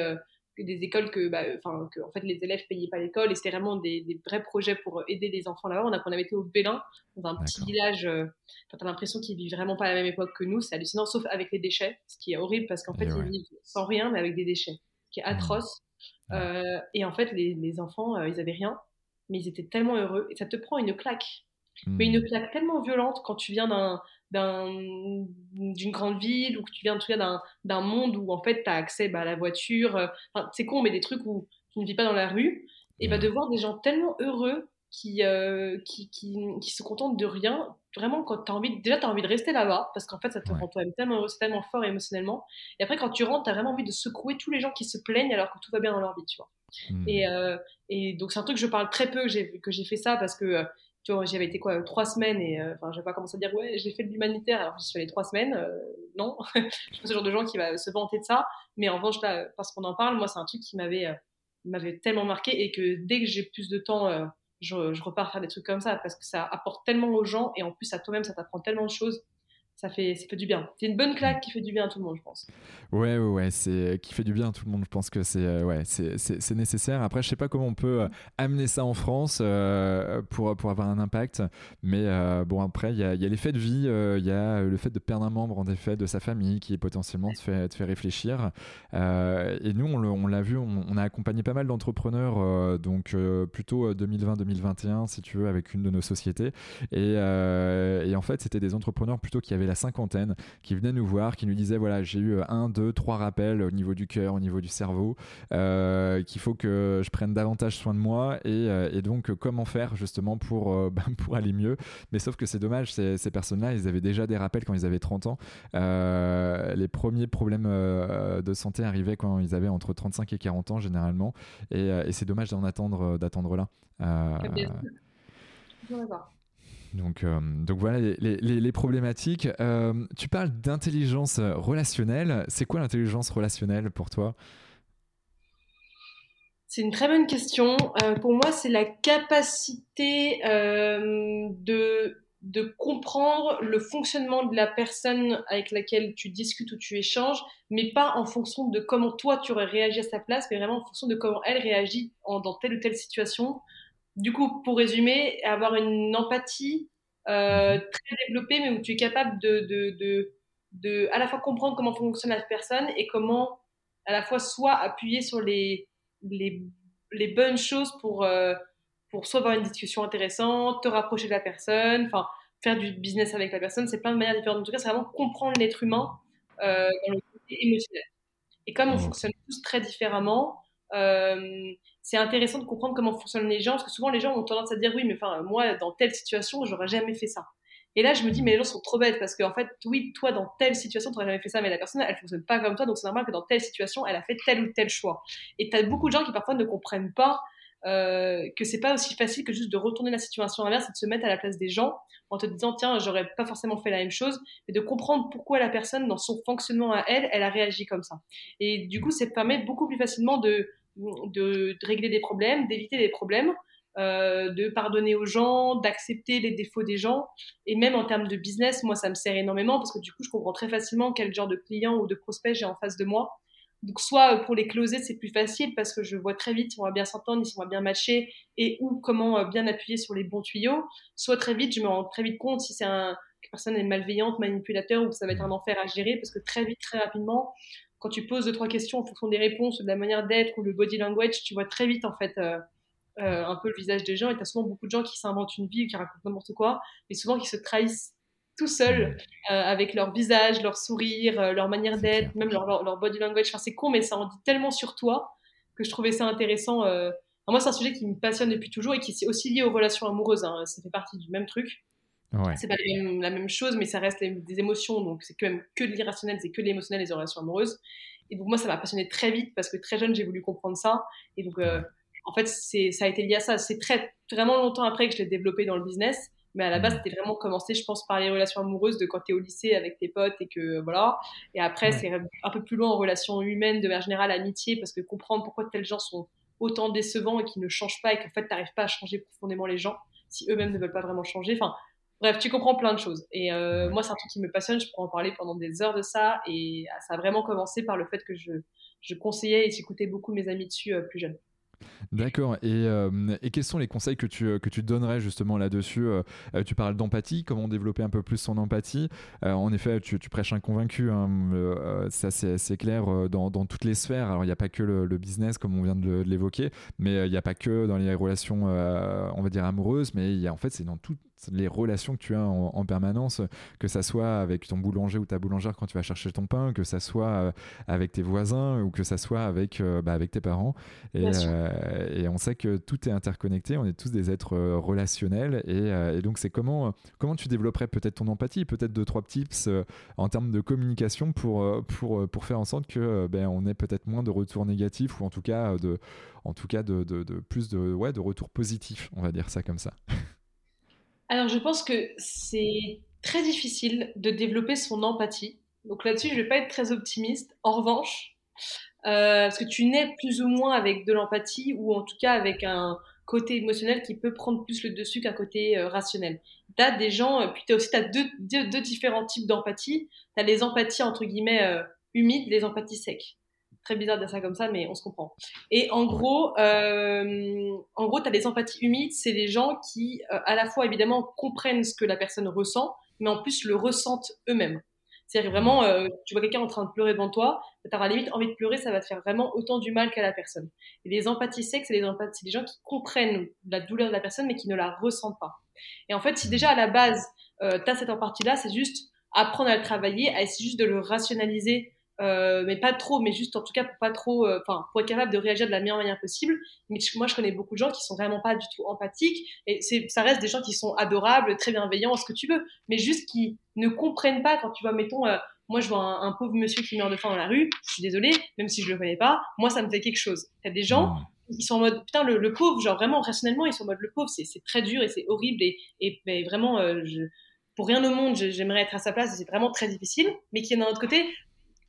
des écoles que, bah, que, en fait, les élèves payaient pas l'école. Et c'était vraiment des, des, vrais projets pour aider les enfants là-bas. On, a, on avait été au Bénin, dans un petit village. tu as l'impression qu'ils vivent vraiment pas à la même époque que nous. C'est hallucinant, sauf avec les déchets, ce qui est horrible parce qu'en fait, ils vivent sans rien, mais avec des déchets, ce qui est mmh. atroce. Euh, et en fait, les, les enfants, euh, ils avaient rien, mais ils étaient tellement heureux. Et ça te prend une claque. Mais une hmm. claque tellement violente quand tu viens d'un d'une grande ville ou que tu viens d'un monde où en fait tu as accès bah, à la voiture. Euh, c'est con, mais des trucs où tu ne vis pas dans la rue. Et bah, de voir des gens tellement heureux qui, qui, qui, qui, se contentent de rien, vraiment, quand as envie, déjà, tu as envie de rester là-bas, parce qu'en fait, ça te rend toi-même tellement tellement fort émotionnellement. Et après, quand tu rentres, tu as vraiment envie de secouer tous les gens qui se plaignent alors que tout va bien dans leur vie, tu vois. Hmm. Et, euh, et, donc, c'est un truc que je parle très peu, que j'ai fait ça, parce que, euh, tu vois, j'avais été quoi, trois semaines, et euh, enfin, j'ai pas commencé à dire, ouais, j'ai fait de l'humanitaire, alors j'y suis allée trois semaines, non. je suis ce genre de gens qui va se vanter de ça, mais en revanche, là, parce qu'on en parle, moi, c'est un truc qui m'avait m'avait tellement marqué, et que dès que j'ai plus de temps je, je, repars faire des trucs comme ça parce que ça apporte tellement aux gens et en plus à toi-même ça t'apprend tellement de choses ça fait, ça fait du bien. C'est une bonne claque qui fait du bien à tout le monde, je pense. Ouais, ouais, ouais, c'est qui fait du bien à tout le monde. Je pense que c'est euh, ouais, c'est nécessaire. Après, je sais pas comment on peut euh, amener ça en France euh, pour, pour avoir un impact, mais bon, après, il y a, y a l'effet de vie, il y a le fait de perdre un membre en effet de sa famille qui potentiellement te fait, te fait réfléchir. et nous, on l'a vu, on, a accompagné pas mal d'entrepreneurs, donc plutôt 2020-2021, si tu veux, avec une de nos sociétés. Et, et en fait, c'était des entrepreneurs plutôt qui avaient la cinquantaine, qui venait nous voir, qui nous disait voilà, j'ai eu un, deux, trois rappels au niveau du cœur, au niveau du cerveau, qu'il faut que je prenne davantage soin de moi et, donc comment faire justement pour, ben, pour aller mieux. Mais sauf que c'est dommage, ces, personnes-là, ils avaient déjà des rappels quand ils avaient 30 ans. les premiers problèmes de santé arrivaient quand ils avaient entre 35 et 40 ans généralement. Et, et c'est dommage d'en attendre, d'attendre là. Donc, euh, donc voilà les, problématiques. Euh, tu parles d'intelligence relationnelle. C'est quoi l'intelligence relationnelle pour toi? C'est une très bonne question. Euh, pour moi, c'est la capacité de, de comprendre le fonctionnement de la personne avec laquelle tu discutes ou tu échanges, mais pas en fonction de comment toi tu aurais réagi à sa place, mais vraiment en fonction de comment elle réagit dans telle ou telle situation du coup, pour résumer, avoir une empathie euh, mhm. très développée, mais où tu es capable de, de, de, de, à la fois comprendre comment fonctionne la personne et comment à la fois soit appuyer sur les, les, les bonnes choses pour, euh, pour soit avoir une discussion intéressante, te rapprocher de la personne, enfin faire du business avec la personne, c'est plein de manières différentes. En tout cas, c'est vraiment comprendre l'être humain euh, dans le côté émotionnel. Et comme on fonctionne tous très différemment, euh, c'est intéressant de comprendre comment fonctionnent les gens, parce que souvent les gens ont tendance à dire oui, mais enfin, moi, dans telle situation, j'aurais jamais fait ça. Et là, je me dis, mais les gens sont trop bêtes, parce qu'en fait, oui, toi, dans telle situation, tu n'aurais jamais fait ça, mais la personne, elle fonctionne pas comme toi, donc c'est normal que dans telle situation, elle a fait tel ou tel choix. Et tu as beaucoup de gens qui parfois ne comprennent pas euh, que c'est pas aussi facile que juste de retourner la situation inverse et de se mettre à la place des gens en te disant tiens j'aurais pas forcément fait la même chose mais de comprendre pourquoi la personne dans son fonctionnement à elle elle a réagi comme ça et du coup ça permet beaucoup plus facilement de de, régler des problèmes, d'éviter des problèmes, euh, de pardonner aux gens, d'accepter les défauts des gens. Et même en termes de business, moi, ça me sert énormément parce que du coup, je comprends très facilement quel genre de client ou de prospect j'ai en face de moi. Donc, soit euh, pour les closer, c'est plus facile parce que je vois très vite si on va bien s'entendre, si on va bien matcher et ou comment euh, bien appuyer sur les bons tuyaux. Soit très vite, je me rends très vite compte si c'est un personne est malveillante, manipulateur ou ça va être un enfer à gérer parce que très vite, très rapidement, quand tu poses deux, trois questions en fonction des réponses, de la manière d'être ou le body language, tu vois très vite en fait euh, euh, un peu le visage des gens. Et tu as souvent beaucoup de gens qui s'inventent une vie ou qui racontent n'importe quoi, et souvent qui se trahissent tout seuls euh, avec leur visage, leur sourire, leur manière d'être, même leur, body language. Enfin, c'est con, mais ça en dit tellement sur toi que je trouvais ça intéressant. moi, c'est un sujet qui me passionne depuis toujours et qui est aussi lié aux relations amoureuses. Hein. Ça fait partie du même truc. C'est pas la même, chose, mais ça reste des émotions, donc c'est quand même que de l'irrationnel, c'est que de l'émotionnel, les relations amoureuses. Et donc moi, ça m'a passionné très vite parce que très jeune, j'ai voulu comprendre ça. Et donc, euh, en fait, ça a été lié à ça. C'est très vraiment longtemps après que je l'ai développé dans le business. Mais à la base, mmh. c'était vraiment commencé, je pense, par les relations amoureuses de quand tu es au lycée avec tes potes et que voilà. Et après, c'est un peu plus loin en relations humaines, de manière générale, amitié, parce que comprendre pourquoi tels gens sont autant décevants et qui ne changent pas et qu'en fait, tu n'arrives pas à changer profondément les gens si eux-mêmes ne veulent pas vraiment changer. Enfin, Bref, tu comprends plein de choses. Et euh, moi, c'est un truc qui me passionne. Je pourrais en parler pendant des heures de ça. Et ça a vraiment commencé par le fait que je, je conseillais et j'écoutais beaucoup mes amis dessus euh, plus jeunes. D'accord. Et, euh, et, quels sont les conseils que tu, que tu donnerais justement là-dessus Tu parles d'empathie, comment développer un peu plus son empathie. en effet, tu, tu, prêches un convaincu, hein, ça c'est clair dans, dans, toutes les sphères. Alors il n'y a pas que le, business comme on vient de l'évoquer, mais il n'y a pas que dans les relations, on va dire, amoureuses, mais il y a, en fait c'est dans tout, les relations que tu as en, permanence, que ça soit avec ton boulanger ou ta boulangère quand tu vas chercher ton pain, que ça soit euh, avec tes voisins ou que ça soit avec, euh, bah, avec tes parents. Euh, et, on sait que tout est interconnecté, on est tous des êtres relationnels. Et, donc, c'est comment, comment tu développerais peut-être ton empathie, peut-être deux, trois tips en termes de communication pour, pour, pour faire en sorte que ben, on ait peut-être moins de retours négatifs ou en tout cas de, en tout cas de, de, de plus de, ouais, de retours positifs, on va dire ça comme ça. Alors, je pense que c'est très difficile de développer son empathie. Donc là-dessus, je ne vais pas être très optimiste. En revanche, euh, parce que tu nais plus ou moins avec de l'empathie ou en tout cas avec un côté émotionnel qui peut prendre plus le dessus qu'un côté euh, rationnel. Tu as des gens, euh, puis tu as aussi as deux, deux, différents types d'empathie. Tu as les empathies entre guillemets humides, les empathies secs très bizarre de dire ça comme ça, mais on se comprend. Et en gros, euh, en gros, tu as des empathies humides, c'est des gens qui, euh, à la fois, évidemment, comprennent ce que la personne ressent, mais en plus le ressentent eux-mêmes. C'est-à-dire vraiment, euh, tu vois quelqu'un en train de pleurer devant toi, tu auras limite envie de pleurer, ça va te faire vraiment autant du mal qu'à la personne. Et les empathies secs, c'est les empathies, des gens qui comprennent la douleur de la personne, mais qui ne la ressentent pas. Et en fait, si déjà à la base, tu as cette empathie-là, c'est juste apprendre à le travailler, à essayer juste de le rationaliser euh, mais pas trop, mais juste en tout cas pour pas trop, euh, enfin pour être capable de réagir de la meilleure manière possible. Mais moi, je connais beaucoup de gens qui sont vraiment pas du tout empathiques, et c'est, ça reste des gens qui sont adorables, très bienveillants, ce que tu veux, mais juste qui ne comprennent pas quand tu vois, mettons, euh, moi je vois un, pauvre monsieur qui meurt de faim dans la rue, je suis désolée, même si je le connais pas, moi ça me fait quelque chose. Il y a des gens mmh. qui sont en mode putain le, pauvre, genre vraiment rationnellement ils sont en mode le pauvre, c'est, c'est très dur et c'est horrible et, et vraiment je, pour rien au monde, j'aimerais être à sa place, c'est vraiment très difficile, mais qui d'un autre côté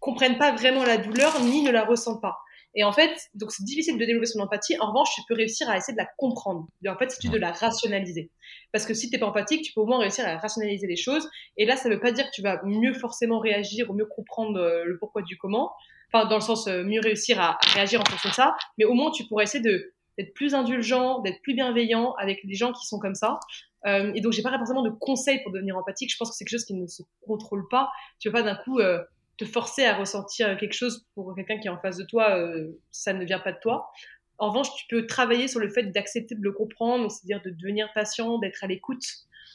comprennent pas vraiment la douleur ni ne la ressentent pas. Et en fait, donc c'est difficile de développer son empathie. En revanche, tu peux réussir à essayer de la comprendre. Et en fait, c'est de la rationaliser. Parce que si tu n'es pas empathique, tu peux au moins réussir à rationaliser les choses. Et là, ça ne veut pas dire que tu vas mieux forcément réagir ou mieux comprendre euh, le pourquoi du comment. Enfin, dans le sens euh, mieux réussir à réagir en fonction de ça. Mais au moins, tu pourrais essayer de d'être plus indulgent, d'être plus bienveillant avec les gens qui sont comme ça. Euh, et donc, j'ai pas forcément de conseils pour devenir empathique. Je pense que c'est quelque chose qui ne se contrôle pas. Tu veux pas d'un coup euh, forcer à ressentir quelque chose pour quelqu'un qui est en face de toi, euh, ça ne vient pas de toi. En revanche, tu peux travailler sur le fait d'accepter de le comprendre, c'est-à-dire de devenir patient, d'être à l'écoute.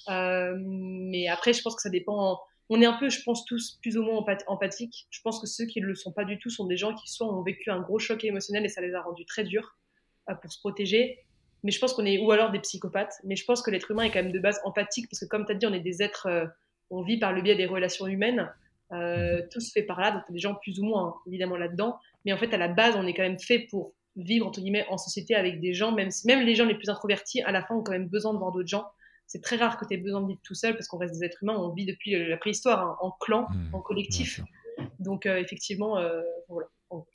Euh, mais après, je pense que ça dépend. On est un peu, je pense, tous plus ou moins empathiques. Je pense que ceux qui ne le sont pas du tout sont des gens qui soit ont vécu un gros choc émotionnel et ça les a rendus très durs euh, pour se protéger. Mais je pense qu'on est, ou alors des psychopathes. Mais je pense que l'être humain est quand même de base empathique parce que, comme tu as dit, on est des êtres, on vit par le biais des relations humaines. Euh, tout se fait par là, donc des gens plus ou moins évidemment là-dedans, mais en fait à la base on est quand même fait pour vivre entre guillemets en société avec des gens, même si même les gens les plus introvertis à la fin ont quand même besoin de voir d'autres gens. C'est très rare que tu aies besoin de vivre tout seul parce qu'on reste des êtres humains, on vit depuis la préhistoire hein, en clan, mmh, en collectif. Donc euh, effectivement, euh, voilà.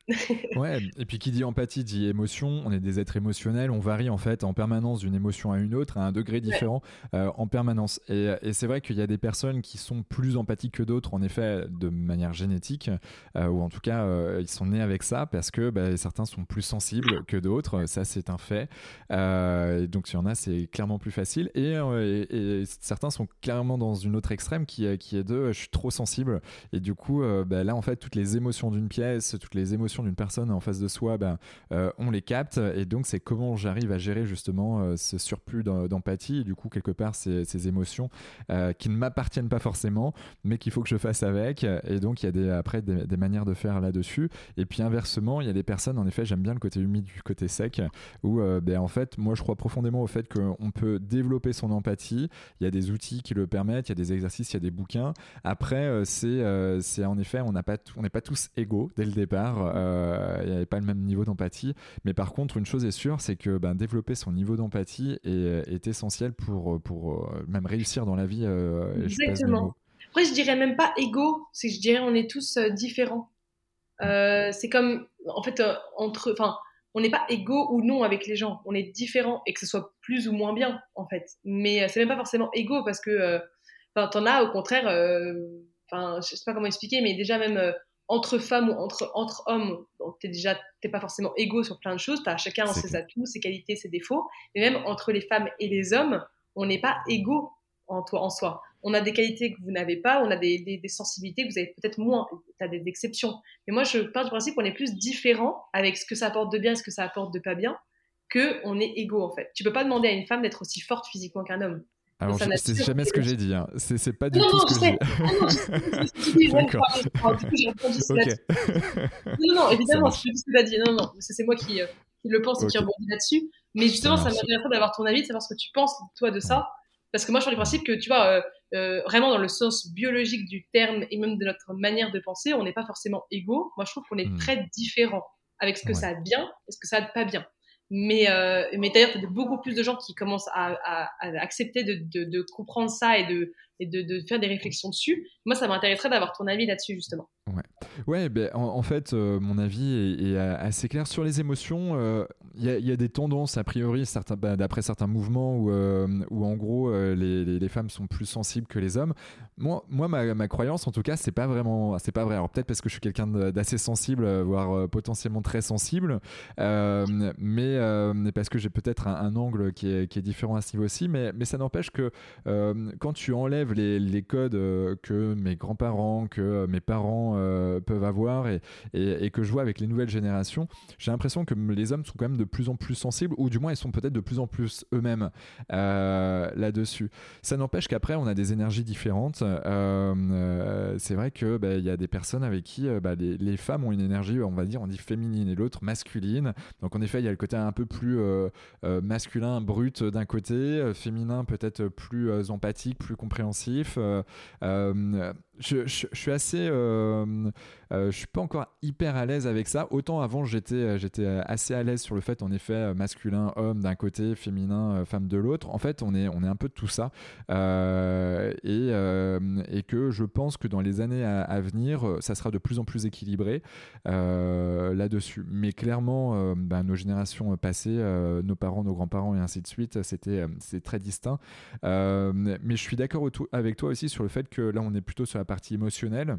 ouais, et puis qui dit empathie dit émotion. On est des êtres émotionnels. On varie en fait en permanence d'une émotion à une autre, à un degré différent euh, en permanence. Et, c'est vrai qu'il y a des personnes qui sont plus empathiques que d'autres, en effet, de manière génétique, euh, ou en tout cas, euh, ils sont nés avec ça parce que bah, certains sont plus sensibles que d'autres. Ça, c'est un fait. donc, s'il y en a, c'est clairement plus facile. Et, certains sont clairement dans une autre extrême qui, qui est de je suis trop sensible. Et du coup, bah, là, en fait, toutes les émotions d'une pièce, toutes les les émotions d'une personne en face de soi, ben, euh, on les capte. Et donc, c'est comment j'arrive à gérer justement euh, ce surplus d'empathie et du coup, quelque part, ces, ces émotions euh, qui ne m'appartiennent pas forcément, mais qu'il faut que je fasse avec. Et donc, il y a des, après des, manières de faire là-dessus. Et puis, inversement, il y a des personnes, en effet, j'aime bien le côté humide du côté sec, où ben, en fait, moi, je crois profondément au fait qu'on peut développer son empathie. Il y a des outils qui le permettent, il y a des exercices, il y a des bouquins. Après, c'est c'est en effet, on n'est pas, pas tous égaux dès le départ. Euh, il n'y avait pas le même niveau d'empathie. Mais par contre, une chose est sûre, c'est que ben, développer son niveau d'empathie est, essentiel pour, pour euh, même réussir dans la vie. Euh, Exactement. Après, je dirais même pas égaux, c'est je dirais on est tous différents. c'est comme, en fait, entre, enfin, on n'est pas égaux ou non avec les gens, on est différents et que ce soit plus ou moins bien, en fait. Mais c'est même pas forcément égaux parce que, enfin, t'en as au contraire, enfin, je sais pas comment expliquer, mais déjà même entre femmes ou entre, entre hommes, tu déjà t'es pas forcément égaux sur plein de choses, tu as chacun ses atouts, ses qualités, ses défauts, et même entre les femmes et les hommes, on n'est pas égaux en, toi, en soi. On a des qualités que vous n'avez pas, on a des, des, sensibilités que vous avez peut-être moins, tu as des exceptions. Mais moi, je pars du principe qu'on est plus différent avec ce que ça apporte de bien et ce que ça apporte de pas bien, que on est égaux en fait. Tu peux pas demander à une femme d'être aussi forte physiquement qu'un homme. Alors, c'est jamais ce que j'ai dit. Hein. C'est pas du tout ce que j'ai dit. Non, non, répondu Non, non, évidemment, c'est ce que tu as dit. Non, non, c'est moi qui, euh, qui, le pense et qui rebondis là-dessus. Mais justement, ça, m'intéresse d'avoir ton avis, de savoir ce que tu penses, toi, de ça. Parce que moi, je pars du principe que, tu vois, euh, euh, vraiment dans le sens biologique du terme et même de notre manière de penser, on n'est pas forcément égaux. Moi, je trouve qu'on est hmm. très différents avec ce que ça a bien et ce que ça a pas bien. Mais, euh, mais d'ailleurs, il beaucoup plus de gens qui commencent à, à, à accepter de, de, de, comprendre ça et, de, et de, faire des réflexions dessus. Moi, ça m'intéresserait d'avoir ton avis là-dessus, justement. Ouais, ouais ben, en, fait, euh, mon avis est, assez clair sur les émotions. Euh, il y, a des tendances, a priori, bah, d'après certains mouvements, où, euh, en gros, les, femmes sont plus sensibles que les hommes. Moi, moi ma, croyance, en tout cas, c'est pas vraiment, c'est pas vrai. Alors peut-être parce que je suis quelqu'un d'assez sensible, voire potentiellement très sensible, mais, parce que j'ai peut-être un, angle qui est, différent à ce niveau aussi. Mais, mais ça n'empêche que quand tu enlèves les, codes que mes grands-parents, que mes parents euh, peuvent avoir et, que je vois avec les nouvelles générations, j'ai l'impression que les hommes sont quand même de plus en plus sensibles, ou du moins ils sont peut-être de plus en plus eux-mêmes là-dessus. Ça n'empêche qu'après, on a des énergies différentes. c'est vrai qu'il bah, y a des personnes avec qui bah, les, les, femmes ont une énergie, on va dire, on dit féminine, et l'autre masculine. Donc en effet, il y a le côté un peu plus masculin, brut d'un côté, féminin peut-être plus empathique, plus compréhensif immersif. Euh, euh je, je, suis assez. Euh, euh, je suis pas encore hyper à l'aise avec ça. Autant avant, j'étais, euh, j'étais assez à l'aise sur le fait, en effet, masculin, homme d'un côté, féminin, femme de l'autre. En fait, on est, on est un peu de tout ça. et, et que je pense que dans les années à, venir, ça sera de plus en plus équilibré là-dessus. Mais clairement, bah, nos générations passées, nos parents, nos grands-parents et ainsi de suite, c'était, très distinct. mais je suis d'accord avec toi aussi sur le fait que là, on est plutôt sur la partie émotionnelle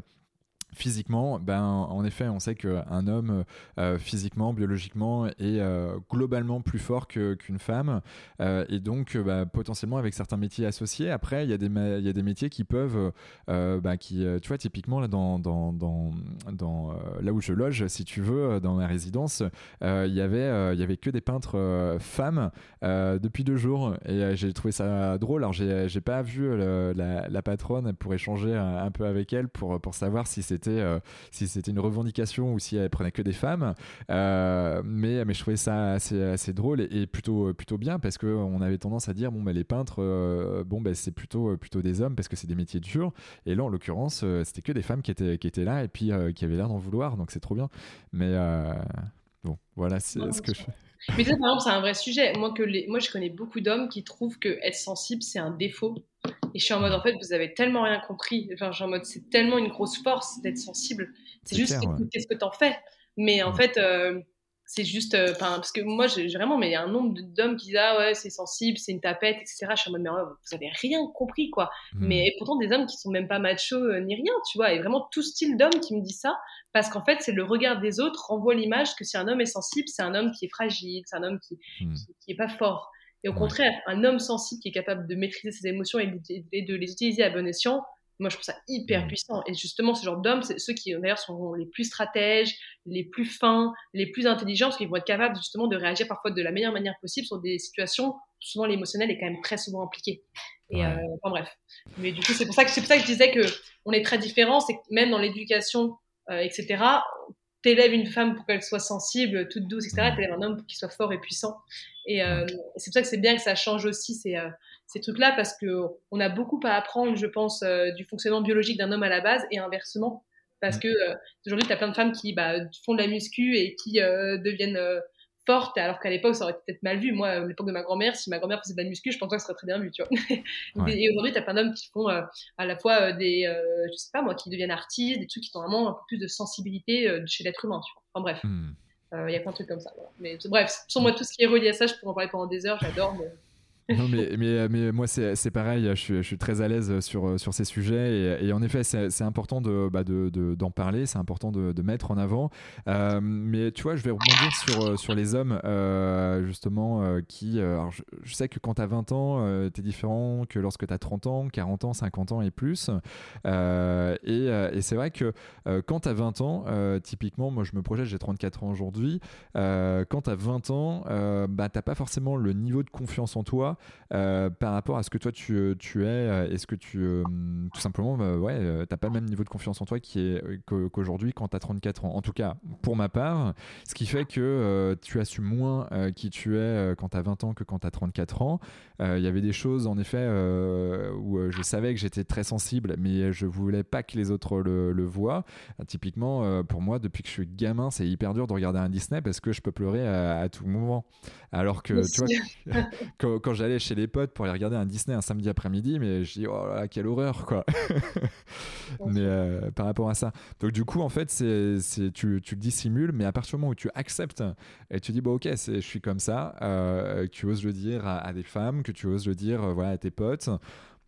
physiquement, ben, en effet, on sait qu'un homme, euh, physiquement, biologiquement, est euh, globalement plus fort qu'une femme. Euh, et donc, bah, potentiellement, avec certains métiers associés, après, il y, a des y a des métiers qui peuvent, bah, qui, tu vois, typiquement, là, dans, dans, dans, là où je loge, si tu veux, dans ma résidence, il y avait, il avait que des peintres femmes depuis deux jours. Et j'ai trouvé ça drôle. Alors, j'ai pas vu la, patronne pour échanger un, un, peu avec elle pour, pour savoir si c'était euh, si c'était une revendication ou si elle prenait que des femmes. Euh, mais, mais je trouvais ça assez, assez drôle et, plutôt, plutôt bien parce qu'on avait tendance à dire bon, bah, les peintres, euh, bon, bah, c'est plutôt, plutôt des hommes parce que c'est des métiers durs. Et là, en l'occurrence, c'était que des femmes qui étaient, qui étaient là et puis qui avaient l'air d'en vouloir. Donc c'est trop bien. Mais bon, voilà, c'est ce que je fais. Mais ça, par exemple, c'est un vrai sujet. Moi, que les... Moi, je connais beaucoup d'hommes qui trouvent que être sensible, c'est un défaut. Et je suis en mode, en fait, vous avez tellement rien compris. Enfin, je suis en mode, c'est tellement une grosse force d'être sensible. C'est juste écouter ce que t'en fais. Mais en fait, euh, c'est juste. Euh, parce que moi, j'ai vraiment, mais il y a un nombre d'hommes qui disent, ah ouais, c'est sensible, c'est une tapette, etc. Je suis en mode, mais vous avez rien compris, quoi. Hmm. Mais pourtant, des hommes qui sont même pas machos euh, ni rien, tu vois. Et vraiment, tout style d'homme qui me dit ça. Parce qu'en fait, c'est le regard des autres renvoie l'image que si un homme est sensible, c'est un homme qui est fragile, c'est un homme qui, qui, qui est pas fort. Et au contraire, un homme sensible qui est capable de maîtriser ses émotions et de les utiliser à bon escient, moi je trouve ça hyper puissant. Et justement, ce genre d'hommes, c'est ceux qui d'ailleurs sont les plus stratèges, les plus fins, les plus intelligents, parce qu'ils vont être capables justement de réagir parfois de la meilleure manière possible sur des situations. Souvent, l'émotionnel est quand même très souvent impliqué. Et euh, enfin bref. Mais du coup, c'est pour ça que c'est pour ça que je disais que on est très différents. C'est que même dans l'éducation, euh, etc t'élèves une femme pour qu'elle soit sensible, toute douce, etc. T'élèves un homme pour qu'il soit fort et puissant. Et euh, c'est pour ça que c'est bien que ça change aussi ces, euh, ces trucs-là, parce que on a beaucoup à apprendre, je pense, euh, du fonctionnement biologique d'un homme à la base et inversement. Parce que aujourd'hui, tu as plein de femmes qui bah, font de la muscu et qui deviennent forte, alors qu'à l'époque, ça aurait été peut-être mal vu. Moi, à l'époque de ma grand-mère, si ma grand-mère faisait de la muscu, je pense que ça serait très bien vu, tu vois. Et aujourd'hui, tu as plein d'hommes qui font euh, à la fois euh, des, euh, je sais pas moi, qui deviennent artistes, des trucs qui ont vraiment un peu plus de sensibilité chez l'être humain, tu vois. Enfin bref, hmm. il y a plein de trucs comme ça. Mais bref, sur moi, tout ce qui est relié à ça, je pourrais en parler pendant des heures, j'adore. Mais non, mais, mais, mais moi, c'est pareil, je suis, je suis, très à l'aise sur, sur ces sujets. Et, en effet, c'est important d'en bah de, de, parler, c'est important de, de, mettre en avant. Euh, mais tu vois, je vais rebondir sur, sur les hommes, euh, justement, euh, qui. Alors je, sais que quand tu as 20 ans, tu es différent que lorsque tu as 30 ans, 40 ans, 50 ans et plus. et, et c'est vrai que quand tu as 20 ans, typiquement, moi, je me projette, j'ai 34 ans aujourd'hui. quand tu as 20 ans, bah, tu pas forcément le niveau de confiance en toi euh, par rapport à ce que toi tu, tu es euh, Est-ce que tu, euh, tout simplement, bah, ouais, t'as pas le même niveau de confiance en toi qui est, qu'aujourd'hui quand tu as 34 ans? En tout cas, pour ma part, ce qui fait que tu assumes moins qui tu es quand tu as 20 ans que quand tu as 34 ans. Il y avait des choses, en effet, où je savais que j'étais très sensible, mais je voulais pas que les autres le, le voient. typiquement, pour moi, depuis que je suis gamin, c'est hyper dur de regarder un Disney parce que je peux pleurer à, tout moment. Alors que, tu vois, quand, quand j'allais chez les potes pour aller regarder un Disney un samedi après-midi, mais je dis, oh là là, quelle horreur, quoi. mais euh, par rapport à ça. Donc, du coup, en fait, c'est, tu, tu le dissimules, mais à partir du moment où tu acceptes et tu dis, bon, ok, je suis comme ça, euh, que tu oses le dire à, des femmes, que tu oses le dire euh, voilà, à tes potes.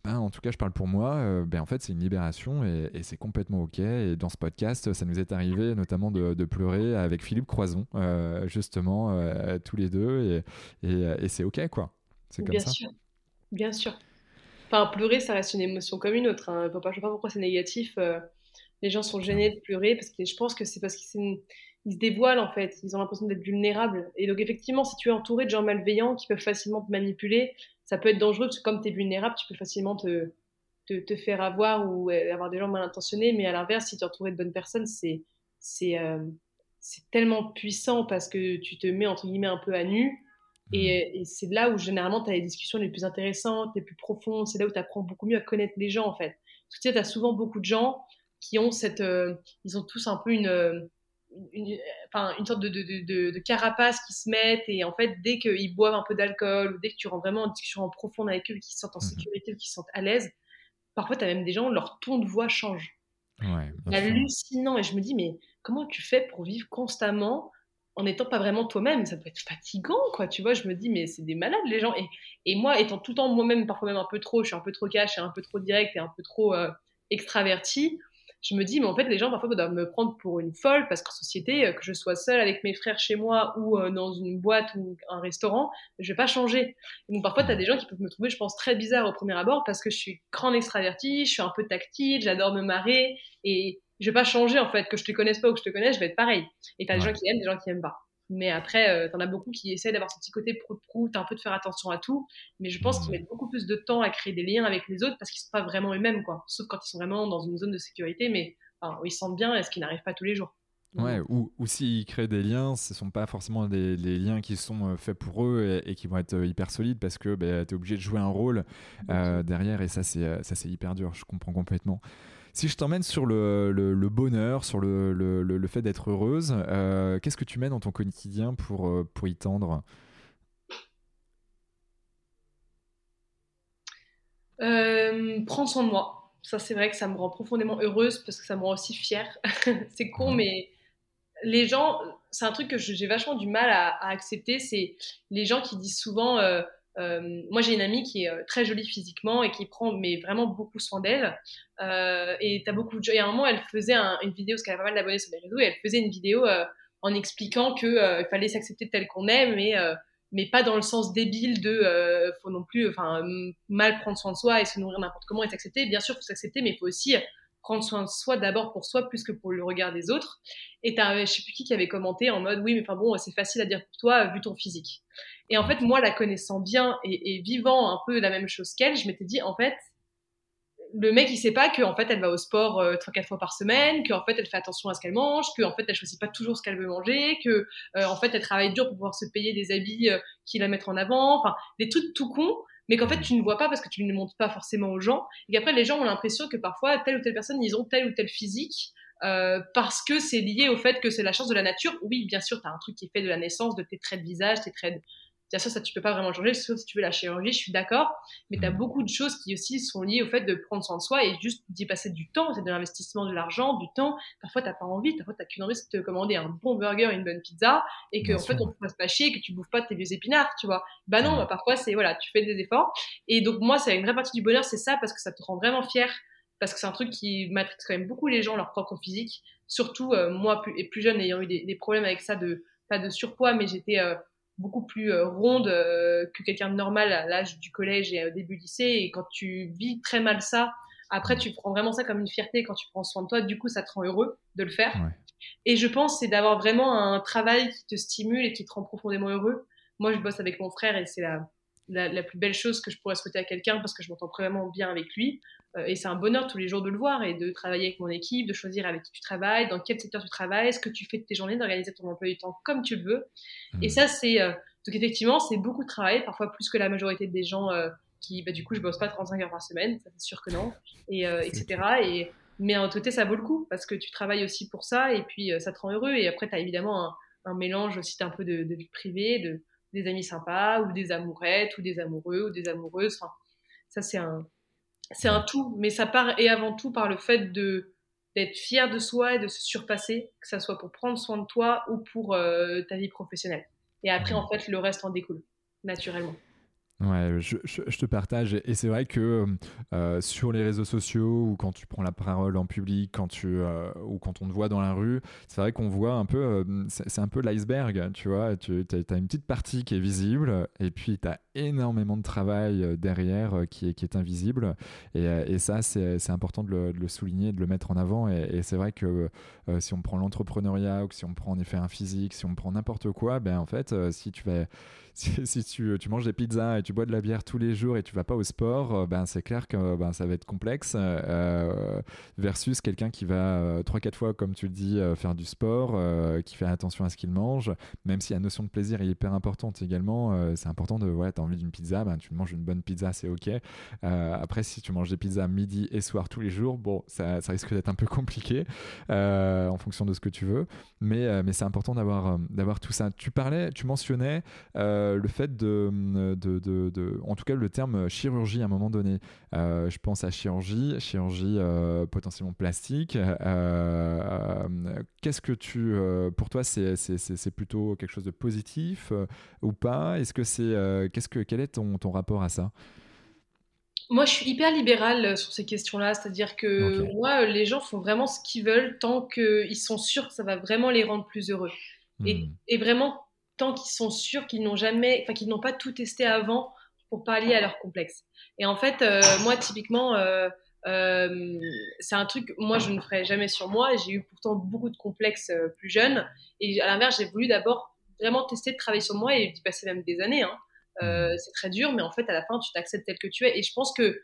Ben, en tout cas, je parle pour moi. ben, en fait, c'est une libération et, c'est complètement OK. Et dans ce podcast, ça nous est arrivé notamment de, de pleurer avec Philippe Croison, justement, tous les deux. Et, et, et c'est OK, quoi. C'est comme Bien ça. sûr. Bien sûr. Enfin, pleurer, ça reste une émotion comme une autre. Hein. Je ne sais pas pourquoi c'est négatif. Euh. les gens sont gênés de pleurer parce que je pense que c'est parce qu'ils se dévoilent en fait, ils ont l'impression d'être vulnérables. Et donc effectivement, si tu es entouré de gens malveillants qui peuvent facilement te manipuler, ça peut être dangereux parce que comme tu es vulnérable, tu peux facilement te, te, faire avoir ou euh, avoir des gens mal intentionnés. Mais à l'inverse, si tu es entouré de bonnes personnes, c'est c'est euh, tellement puissant parce que tu te mets entre guillemets un peu à nu. Et, mmh. et c'est là où généralement tu as les discussions les plus intéressantes, les plus profondes. C'est là où tu apprends beaucoup mieux à connaître les gens en fait. Parce que tu sais, tu as souvent beaucoup de gens qui ont cette. Euh, ils ont tous un peu une. Une, enfin, une sorte de, de, de, carapace qui se mettent et en fait dès qu'ils boivent un peu d'alcool ou dès que tu rentres vraiment en discussion en profonde avec eux qui se sentent en mmh. sécurité qui se sentent à l'aise parfois, tu as même des gens, leur ton de voix change. Ouais, hallucinant. Et je me dis, mais comment tu fais pour vivre constamment en n'étant pas vraiment toi-même Ça peut être fatigant, quoi. Tu vois, je me dis, mais c'est des malades, les gens. Et, et moi, étant tout le temps moi-même, parfois même un peu trop, je suis un peu trop cash et un peu trop direct et un peu trop euh, extraverti, je me dis, mais en fait, les gens parfois doivent me prendre pour une folle parce qu'en société, euh, que je sois seule avec mes frères chez moi ou euh, dans une boîte ou un restaurant, je vais pas changer. donc parfois, tu as des gens qui peuvent me trouver, je pense, très bizarre au premier abord parce que je suis grande extravertie, je suis un peu tactile, j'adore me marrer et je vais pas changer en fait, que je te connaisse pas ou que je te connaisse, je vais être pareil. Et tu as des gens qui aiment, des gens qui aiment pas. Mais après, euh, tu en as beaucoup qui essaient d'avoir ce petit côté prout-prout, un peu de faire attention à tout. Mais je pense qu'ils mettent beaucoup plus de temps à créer des liens avec les autres parce qu'ils sont pas vraiment eux-mêmes, quoi. Sauf quand ils sont vraiment dans une zone de sécurité, mais où ils se sentent bien et ce qui n'arrive pas tous les jours. Ouais, ou, ou s'ils créent des liens, ce ne sont pas forcément des, liens qui sont euh, faits pour eux et, qui vont être euh, hyper solides parce que bah, tu es obligé de jouer un rôle derrière et ça c'est hyper dur, je comprends complètement. Si je t'emmène sur le, le, bonheur, sur le, le fait d'être heureuse, euh, qu'est-ce que tu mets dans ton quotidien pour, euh, pour y tendre? Euh, Prendre soin de moi. Ça, c'est vrai que ça me rend profondément heureuse parce que ça me rend aussi fière. c'est con, mais les gens, c'est un truc que j'ai vachement du mal à, à accepter. C'est les gens qui disent souvent euh, moi, j'ai une amie qui est euh, très jolie physiquement et qui prend mais vraiment beaucoup soin d'elle. Euh, et t'as beaucoup. Et à un moment, elle faisait une vidéo, parce qu'elle a pas mal d'abonnés sur les réseaux, et elle faisait une vidéo en expliquant qu'il fallait s'accepter tel qu'on est, mais mais pas dans le sens débile de faut non plus enfin mal prendre soin de soi et se nourrir n'importe comment et s'accepter bien sûr faut s'accepter mais faut aussi prendre soin de soi d'abord pour soi plus que pour le regard des autres. Et t'as, je sais plus qui qui avait commenté en mode oui, mais enfin bon, c'est facile à dire pour toi vu ton physique. Et en fait, moi, la connaissant bien et, vivant un peu la même chose qu'elle, je m'étais dit en fait, le mec il sait pas qu'en fait elle va au sport euh, trois quatre fois par semaine, qu'en fait elle fait attention à ce qu'elle mange, qu'en fait elle choisit pas toujours ce qu'elle veut manger, que euh, en fait elle travaille dur pour pouvoir se payer des habits euh, qui la mettent en avant, enfin des trucs tout cons mais qu'en fait tu ne vois pas parce que tu ne montres pas forcément aux gens, et qu'après les gens ont l'impression que parfois telle ou telle personne, ils ont tel ou tel physique, euh, parce que c'est lié au fait que c'est la chance de la nature. Oui, bien sûr, tu as un truc qui est fait de la naissance, de tes traits de visage, tes traits de, Bien sûr, ça, tu peux pas vraiment changer, sauf si tu veux la chirurgie, je suis d'accord. Mais tu as mm. beaucoup de choses qui aussi sont liées au fait de prendre soin de soi et juste d'y passer du temps. C'est de l'investissement, de l'argent, du temps. Parfois, t'as pas envie. Parfois, t'as qu'une envie de te commander un bon burger, une bonne pizza et que, en fait, on te fasse pas chier et que tu bouffes pas tes vieux épinards, tu vois. Bah non, bah, parfois, c'est, voilà, tu fais des efforts. Et donc, moi, c'est une vraie partie du bonheur, c'est ça parce que ça te rend vraiment fier. Parce que c'est un truc qui matrix quand même beaucoup les gens, leur propre physique. Surtout, euh, moi, plus, et plus jeune, ayant eu des, problèmes avec ça de, pas de surpoids, mais j'étais, euh, beaucoup plus euh, ronde euh, que quelqu'un de normal à l'âge du collège et au début du lycée. Et quand tu vis très mal ça, après, tu prends vraiment ça comme une fierté quand tu prends soin de toi. Du coup, ça te rend heureux de le faire. Et je pense c'est d'avoir vraiment un travail qui te stimule et qui te rend profondément heureux. Moi, je bosse avec mon frère et c'est la, la, la, plus belle chose que je pourrais souhaiter à quelqu'un parce que je m'entends vraiment bien avec lui. Euh, et c'est un bonheur tous les jours de le voir et de travailler avec mon équipe, de choisir avec qui tu travailles, dans quel secteur tu travailles, ce que tu fais de tes journées, d'organiser ton emploi du temps comme tu le veux. Mmh. Et ça, c'est. Euh, donc, effectivement, c'est beaucoup de travail, parfois plus que la majorité des gens euh, qui, bah, du coup, je bosse pas 35 heures par semaine, ça c'est sûr que non, et, etc. Et, mais en tout cas, ça vaut le coup parce que tu travailles aussi pour ça et puis ça te rend heureux. Et après, tu as évidemment un, mélange aussi d'un peu de, de, vie privée, de, des amis sympas ou des amourettes ou des amoureux ou des amoureuses. Enfin, ça, c'est un, c'est un tout, mais ça part et avant tout par le fait de d'être fier de soi et de se surpasser, que ça soit pour prendre soin de toi ou pour euh, ta vie professionnelle. Et après, en fait, le reste en découle, naturellement. Ouais, je, te partage. Et c'est vrai que euh, sur les réseaux sociaux ou quand tu prends la parole en public, quand tu, euh, ou quand on te voit dans la rue, c'est vrai qu'on voit un peu, c'est un peu l'iceberg, tu vois. Tu as une petite partie qui est visible et puis tu as énormément de travail derrière qui est, qui est invisible. Et, et ça, c'est important de le, souligner, de le mettre en avant. Et, c'est vrai que si on prend l'entrepreneuriat ou si on prend en effet un physique, si on prend n'importe quoi, ben en fait, si tu vas si, tu, tu, manges des pizzas et tu bois de la bière tous les jours et tu vas pas au sport, euh, ben c'est clair que ben, ça va être complexe euh, versus quelqu'un qui va 3-4 euh, fois, comme tu le dis, faire du sport, qui fait attention à ce qu'il mange, même si la notion de plaisir est hyper importante également. c'est important de, envie d'une pizza, ben, tu manges une bonne pizza, c'est ok. après, si tu manges des pizzas midi et soir tous les jours, bon, ça, risque d'être un peu compliqué en fonction de ce que tu veux, mais, mais c'est important d'avoir, d'avoir tout ça. Tu parlais, tu mentionnais euh, le fait de, de, en tout cas le terme chirurgie à un moment donné. Euh, je pense à chirurgie, chirurgie euh, potentiellement plastique. Qu'est-ce que tu, pour toi, c'est plutôt quelque chose de positif ou pas? Est-ce que c'est, qu'est-ce que, quel est ton, ton rapport à ça? Moi, je suis hyper libérale sur ces questions-là, c'est-à-dire que moi, les gens font vraiment ce qu'ils veulent tant qu'ils sont sûrs que ça va vraiment les rendre plus heureux. Et, hmm. et, vraiment, tant qu'ils sont sûrs qu'ils n'ont jamais, enfin qu'ils n'ont pas tout testé avant pour pallier à leur complexe. Et en fait, euh, moi typiquement, euh, euh, c'est un truc, moi je ne ferais jamais sur moi. J'ai eu pourtant beaucoup de complexes plus jeunes, et à l'inverse, j'ai voulu d'abord vraiment tester de travailler sur moi et d'y passer même des années. Hein. Mmh. c'est très dur, mais en fait, à la fin, tu t'acceptes tel que tu es. Et je pense que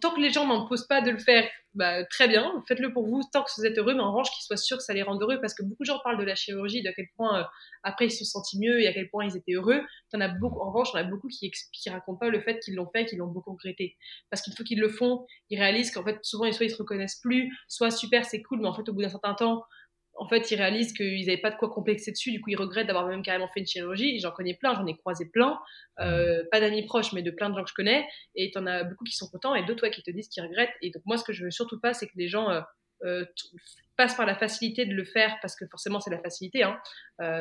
tant que les gens n'en posent pas de le faire, bah, très bien, faites-le pour vous tant que vous êtes heureux, mais en revanche qu'ils soient sûrs que ça les rende heureux, parce que beaucoup de gens parlent de la chirurgie, d'à quel point euh, après ils se sont sentis mieux et à quel point ils étaient heureux. En, as beaucoup, en revanche, il y en a beaucoup qui, qui racontent pas le fait qu'ils l'ont fait, qu'ils l'ont beaucoup regretté. Parce qu'il faut qu'ils le font, ils réalisent qu'en fait, souvent, soit ils se reconnaissent plus, soit super, c'est cool, mais en fait, au bout d'un certain temps, en fait, ils réalisent qu'ils n'avaient pas de quoi complexer dessus, du coup, ils regrettent d'avoir même carrément fait une chirurgie. J'en connais plein, j'en ai croisé plein, euh, pas d'amis proches, mais de plein de gens que je connais, et tu en as beaucoup qui sont contents, et d'autres qui te disent qu'ils regrettent. Et donc, moi, ce que je veux surtout pas, c'est que les gens euh, euh, passent par la facilité de le faire, parce que forcément, c'est la facilité. Hein.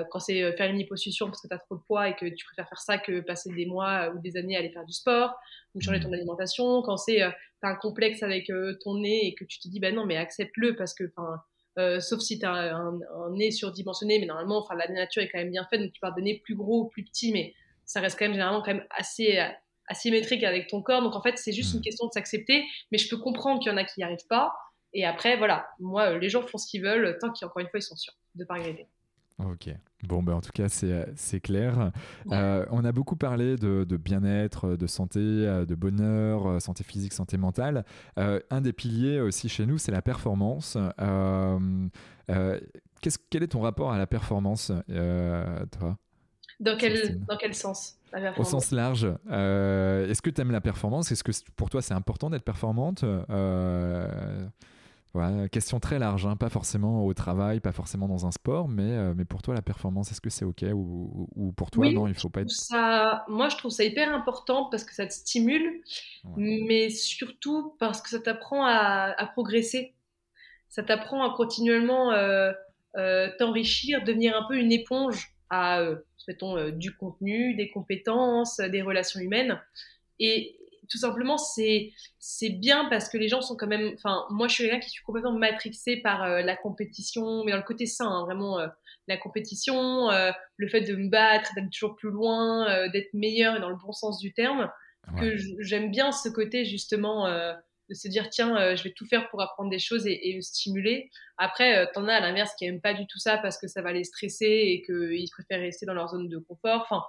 quand c'est faire une liposuction parce que tu as trop de poids et que tu préfères faire ça que passer des mois ou des années à aller faire du sport, ou changer ton alimentation, quand c'est tu as un complexe avec ton nez et que tu te dis, bah non, mais accepte-le, parce que, enfin, euh, sauf si tu as un, nez surdimensionné, mais normalement, enfin, la nature est quand même bien faite, donc tu peux donner plus gros ou plus petit, mais ça reste quand même généralement quand même assez asymétrique avec ton corps. Donc en fait, c'est juste une mm. question de s'accepter, mais je peux comprendre qu'il y en a qui n'y arrivent pas. Et après, voilà, moi, les gens font ce qu'ils veulent tant qu'encore une fois, ils sont sûrs de ne pas regretter. Ok. Bon, ben, en tout cas, c'est euh, clair. Euh, on a beaucoup parlé de, bien-être, de santé, euh, de bonheur, santé physique, santé mentale. un des piliers aussi chez nous, c'est la performance. quel est ton rapport à la performance, toi dans quel, dans quel sens Au sens large. Est-ce que tu aimes la performance? Est-ce que pour toi, c'est important d'être performante? Question très large, hein. pas forcément au travail, pas forcément dans un sport, mais, euh, mais pour toi, la performance, est-ce que c'est OK ou, ou, pour toi, non, il faut pas être. Ça, moi, je trouve ça hyper important parce que ça te stimule, mais surtout parce que ça t'apprend à, à, progresser. Ça t'apprend à continuellement euh, euh, t'enrichir, devenir un peu une éponge à, mettons, du contenu, des compétences, des relations humaines. Et, tout simplement, c'est c'est bien parce que les gens sont quand même. Enfin, moi, je suis quelqu'un qui suis complètement matrixé par euh, la compétition, mais dans le côté sain, hein, vraiment euh, la compétition, euh, le fait de me battre, d'être toujours plus loin, d'être meilleur et dans le bon sens du terme. Que j'aime bien ce côté justement de se dire tiens, je vais tout faire pour apprendre des choses et, et me stimuler. Après, t'en as à l'inverse qui aiment pas du tout ça parce que ça va les stresser et qu'ils préfèrent rester dans leur zone de confort. Enfin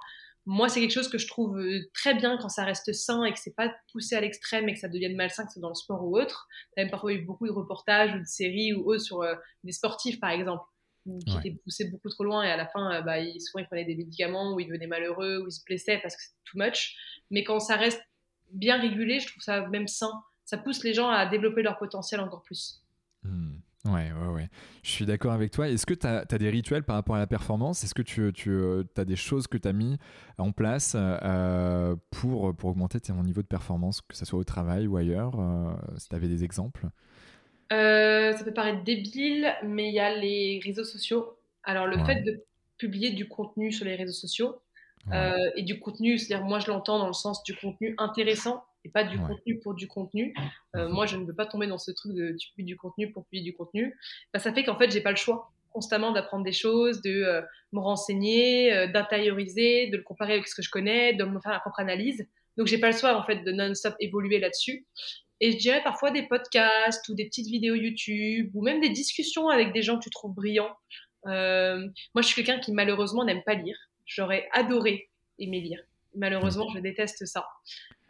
moi, c'est quelque chose que je trouve euh, très bien quand ça reste sain et que c'est pas poussé à l'extrême et que ça devienne malsain, que c'est dans le sport ou autre. T'as même parfois eu beaucoup de reportages ou de séries ou autres sur euh, des sportifs, par exemple, qui étaient poussés beaucoup trop loin et à la fin, euh, bah, ils, souvent ils prenaient des médicaments ou ils devenaient malheureux ou ils se blessaient parce que c'est too much. Mais quand ça reste bien régulé, je trouve ça même sain. Ça pousse les gens à développer leur potentiel encore plus. Hmm. Ouais, ouais, ouais. Je suis d'accord avec toi. Est-ce que tu as, des rituels par rapport à la performance? Est-ce que tu, tu euh, as des choses que tu as mis en place euh, pour, pour augmenter ton niveau de performance, que ce soit au travail ou ailleurs euh, Si tu avais des exemples? Ça peut paraître débile, mais il y a les réseaux sociaux. Alors, le fait de publier du contenu sur les réseaux sociaux, et du contenu, c'est-à-dire moi je l'entends dans le sens du contenu intéressant et pas du contenu pour du contenu. Euh, moi, je ne veux pas tomber dans ce truc de tu publies du contenu pour publier du contenu. Bah, ça fait qu'en fait, j'ai pas le choix. constamment d'apprendre des choses, de me renseigner, d'intérioriser, de le comparer avec ce que je connais, de me faire ma propre analyse. Donc j'ai pas le choix en fait de non-stop évoluer là-dessus. Et je dirais parfois des podcasts ou des petites vidéos YouTube ou même des discussions avec des gens que tu trouves brillants. Euh, moi, je suis quelqu'un qui malheureusement n'aime pas lire. J'aurais adoré aimer lire. Malheureusement, je déteste ça.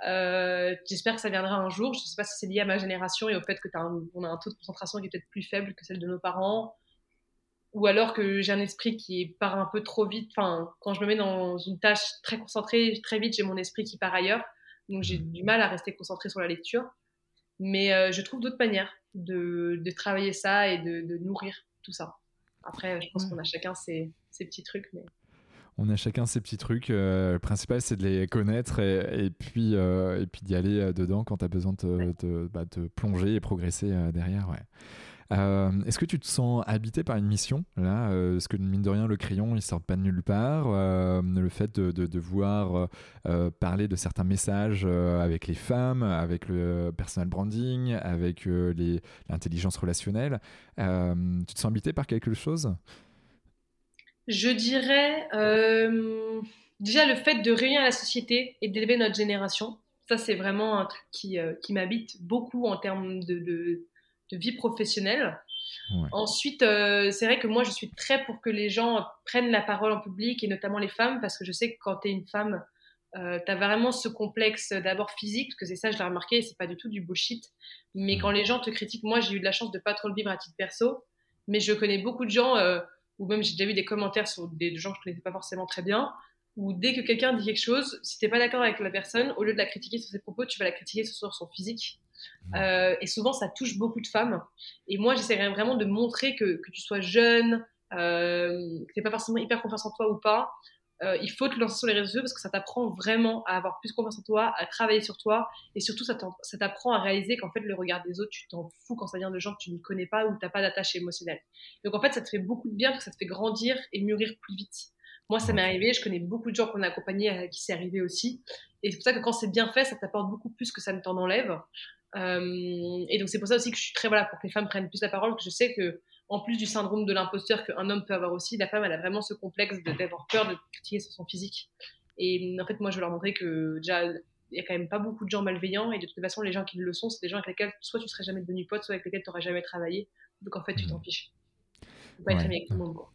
Euh, J'espère que ça viendra un jour. Je ne sais pas si c'est lié à ma génération et au fait que on a un taux de concentration qui est peut-être plus faible que celle de nos parents, ou alors que j'ai un esprit qui part un peu trop vite. Enfin, quand je me mets dans une tâche très concentrée, très vite, j'ai mon esprit qui part ailleurs. Donc j'ai du mal à rester concentré sur la lecture. Mais euh, je trouve d'autres manières de, de, travailler ça et de, de, nourrir tout ça. Après, je pense qu'on a chacun ses, ses, petits trucs. Mais... On a chacun ses petits trucs. Euh, le principal, c'est de les connaître et, et puis, euh, et puis d'y aller dedans quand tu as besoin de te, bah, plonger et progresser derrière. Ouais. Euh, est-ce que tu te sens habité par une mission là euh, Est-ce que mine de rien, le crayon, il sort pas de nulle part euh, Le fait de, de, devoir parler de certains messages avec les femmes, avec le personal branding, avec l'intelligence relationnelle, tu te sens habité par quelque chose? Je dirais déjà le fait de réunir la société et d'élever notre génération. Ça, c'est vraiment un truc qui, qui m'habite beaucoup en termes de de vie professionnelle. Ensuite, euh, c'est vrai que moi, je suis très pour que les gens prennent la parole en public et notamment les femmes, parce que je sais que quand tu es une femme, euh, tu as vraiment ce complexe d'abord physique, parce que c'est ça, je l'ai remarqué, c'est pas du tout du bullshit. Mais quand les gens te critiquent, moi, j'ai eu de la chance de pas trop le vivre à titre perso, mais je connais beaucoup de gens, euh, ou même j'ai déjà vu des commentaires sur des gens que je connaissais pas forcément très bien, où dès que quelqu'un dit quelque chose, si t'es pas d'accord avec la personne, au lieu de la critiquer sur ses propos, tu vas la critiquer sur son physique. Euh, et souvent, ça touche beaucoup de femmes. Et moi, j'essaierais vraiment de montrer que, que tu sois jeune, euh, que tu n'es pas forcément hyper confiance en toi ou pas. Euh, il faut te lancer sur les réseaux sociaux parce que ça t'apprend vraiment à avoir plus confiance en toi, à travailler sur toi. Et surtout, ça t'apprend à réaliser qu'en fait, le regard des autres, tu t'en fous quand ça vient de gens que tu ne connais pas ou tu n'as pas d'attache émotionnelle. Donc en fait, ça te fait beaucoup de bien parce que ça te fait grandir et mûrir plus vite. Moi, ça m'est arrivé. Je connais beaucoup de gens qu'on a accompagnés à qui c'est arrivé aussi. Et c'est pour ça que quand c'est bien fait, ça t'apporte beaucoup plus que ça ne t'en enlève. Euh, et donc c'est pour ça aussi que je suis très voilà pour que les femmes prennent plus la parole, que je sais que en plus du syndrome de l'imposteur qu'un homme peut avoir aussi, la femme elle a vraiment ce complexe d'avoir peur de critiquer sur son physique. Et en fait moi je veux leur montrer que déjà il y a quand même pas beaucoup de gens malveillants et de toute façon les gens qui le sont c'est des gens avec lesquels soit tu serais jamais devenu pote soit avec lesquels tu n'aurais jamais travaillé donc en fait tu t'en mmh. fiches. Faut pas être avec tout le monde quoi.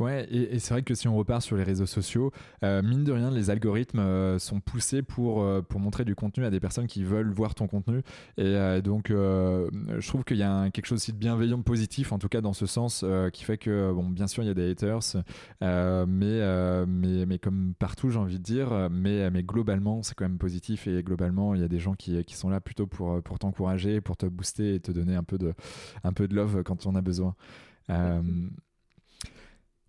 Ouais, et, c'est vrai que si on repart sur les réseaux sociaux, euh, mine de rien, les algorithmes euh, sont poussés pour, euh, pour montrer du contenu à des personnes qui veulent voir ton contenu. Et donc, je trouve qu'il y a quelque chose aussi de bienveillant, positif, en tout cas dans ce sens, qui fait que, bon, bien sûr, il y a des haters, mais, mais, mais comme partout, j'ai envie de dire, mais, mais globalement, c'est quand même positif et globalement, il y a des gens qui, qui sont là plutôt pour, pour t'encourager, pour te booster et te donner un peu de, un peu de love quand on a besoin.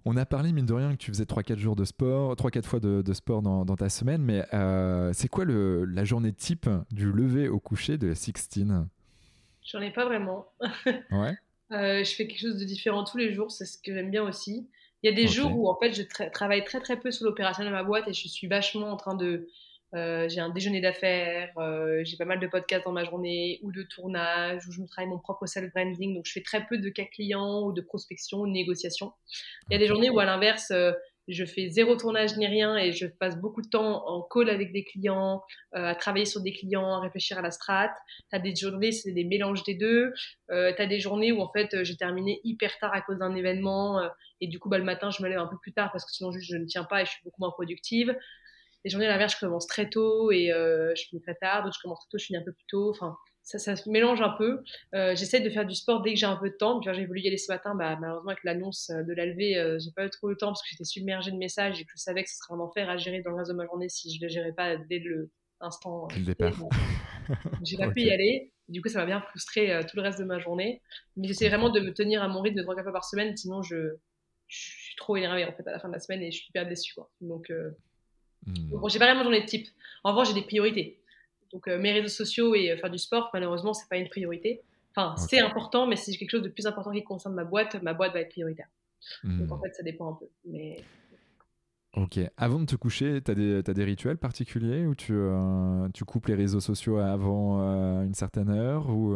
On a parlé, mine de rien, que tu faisais 3-4 jours de sport, 3-4 fois de, sport dans, ta semaine, mais euh, c'est quoi le, la journée type du lever au coucher de la Sixtine? J'en ai pas vraiment. ouais. Euh, je fais quelque chose de différent tous les jours, c'est ce que j'aime bien aussi. Il y a des jours où en fait je travaille très très peu sur l'opération de ma boîte et je suis vachement en train de euh, j'ai un déjeuner d'affaires, euh, j'ai pas mal de podcasts dans ma journée ou de tournage où je me travaille mon propre self-branding. Donc, je fais très peu de cas clients ou de prospection ou de négociation. Il y a des journées où, à l'inverse, euh, je fais zéro tournage ni rien et je passe beaucoup de temps en call avec des clients, à travailler sur des clients, à réfléchir à la strat. Tu as des journées, c'est des mélanges des deux. Euh, tu as des journées où en fait j'ai terminé hyper tard à cause d'un événement et du coup bah, le matin je me lève un peu plus tard parce que sinon juste je ne tiens pas et je suis beaucoup moins productive les journées à l'inverse, je commence très tôt et euh, je finis très tard. D'autres, je commence très tôt, je finis un peu plus tôt. Enfin, ça, ça se mélange un peu. Euh, j'essaie de faire du sport dès que j'ai un peu de temps. J'ai voulu y aller ce matin. Bah, malheureusement, avec l'annonce de la levée, euh, j'ai pas eu trop le temps parce que j'étais submergée de messages et que je savais que ce serait un enfer à gérer dans le reste de ma journée si je ne le gérais pas dès le instant. Le départ. j'ai pas pu y aller. Du coup, ça m'a bien frustré tout le reste de ma journée. Mais j'essaie vraiment de me tenir à mon rythme de 3 fois par semaine. Sinon, je, je suis trop énervée en fait à la fin de la semaine et je suis hyper déçue. Quoi. Donc, Hmm. Bon, j'ai pas vraiment journée de type. En revanche, j'ai des priorités. Donc, euh, mes réseaux sociaux et euh, faire du sport, malheureusement, c'est pas une priorité. Enfin, c'est important, mais si j'ai quelque chose de plus important qui concerne ma boîte, ma boîte va être prioritaire. Donc, en hmm. fait, ça dépend un peu. Mais... Ok. Avant de te coucher, tu as, as, des rituels particuliers où tu, euh, tu coupes les réseaux sociaux avant une certaine heure ou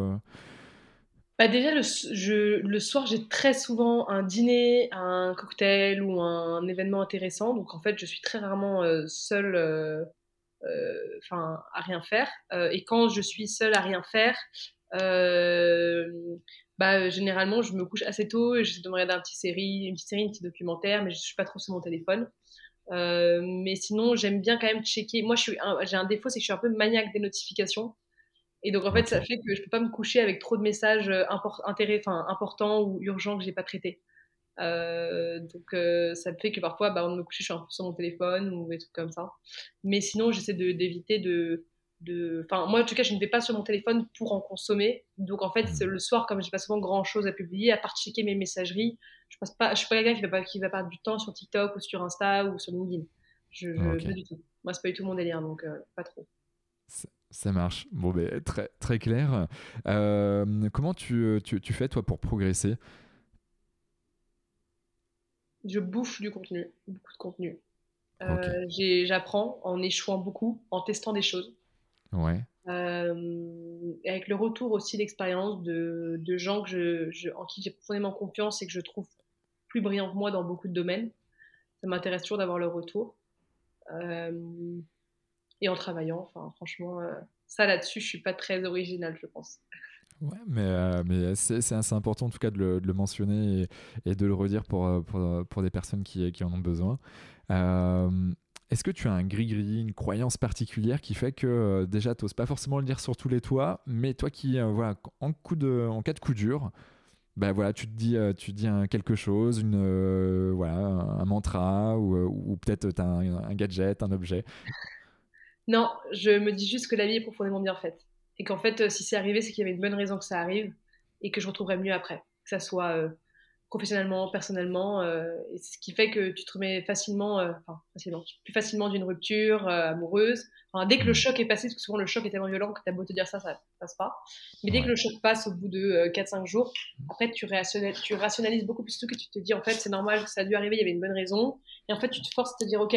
bah déjà, le, je, le soir, j'ai très souvent un dîner, un cocktail ou un événement intéressant. Donc, en fait, je suis très rarement euh, seule euh, euh, à rien faire. et quand je suis seule à rien faire, bah, généralement, je me couche assez tôt et j'essaie de me regarder une petite série, une petite série, un petit documentaire, mais je suis pas trop sur mon téléphone. mais sinon, j'aime bien quand même checker. Moi, j'ai un défaut, c'est que je suis un peu maniaque des notifications. Et donc, en fait, ça fait que je peux pas me coucher avec trop de messages euh, importants ou urgents que j'ai pas traités. Euh, donc, euh, ça fait que parfois, bah, on me couche, je suis un peu sur mon téléphone ou des trucs comme ça. Mais sinon, j'essaie d'éviter de, de. Enfin, moi, en tout cas, je ne vais pas sur mon téléphone pour en consommer. Donc, en fait, mmh. le soir, comme j'ai pas souvent grand chose à publier, à part checker mes messageries, je passe pas. Je suis pas quelqu'un qui va pas qui va perdre du temps sur TikTok ou sur Insta ou sur LinkedIn. Je, je pas du tout. Moi, c'est pas du tout mon délire, donc pas trop. Ça marche. Bon, ben, très, très clair. Euh, comment tu, tu, tu, fais, toi, pour progresser? Je bouffe du contenu, beaucoup de contenu. Euh, j'apprends en échouant beaucoup, en testant des choses. Ouais. Euh, avec le retour aussi d'expérience de, de, gens que je, en qui j'ai profondément confiance et que je trouve plus brillants que moi dans beaucoup de domaines. Ça m'intéresse toujours d'avoir le retour et en travaillant. Enfin, franchement, euh, ça là-dessus, je suis pas très originale, je pense. Ouais, mais, euh, mais c'est assez important en tout cas de le, mentionner et, de le redire pour, euh, pour, pour des personnes qui, qui, en ont besoin. Est-ce que tu as un gris-gris, une croyance particulière qui fait que déjà, tu n'oses pas forcément le dire sur tous les toits, mais toi qui, voilà, en, coup de, en cas de coup dur, ben voilà, tu te dis, tu dis quelque chose, une, voilà, un mantra ou, ou peut-être un, un gadget, un objet non, je me dis juste que la vie est profondément bien faite. Et qu'en fait, euh, si c'est arrivé, c'est qu'il y avait une bonne raison que ça arrive et que je retrouverai mieux après. Que ça soit euh, professionnellement, personnellement. Euh, et ce qui fait que tu te remets facilement, enfin, facilement, plus facilement d'une rupture amoureuse. Enfin, dès que le choc est passé, parce que souvent le choc est tellement violent que t'as beau te dire ça, ça passe pas. Mais dès que le choc passe au bout de 4-5 jours, après, tu, rationalises, tu rationalises beaucoup plus tout que tu te dis, en fait, c'est normal que ça a dû arriver, il y avait une bonne raison. Et en fait, tu te forces à te dire, ok,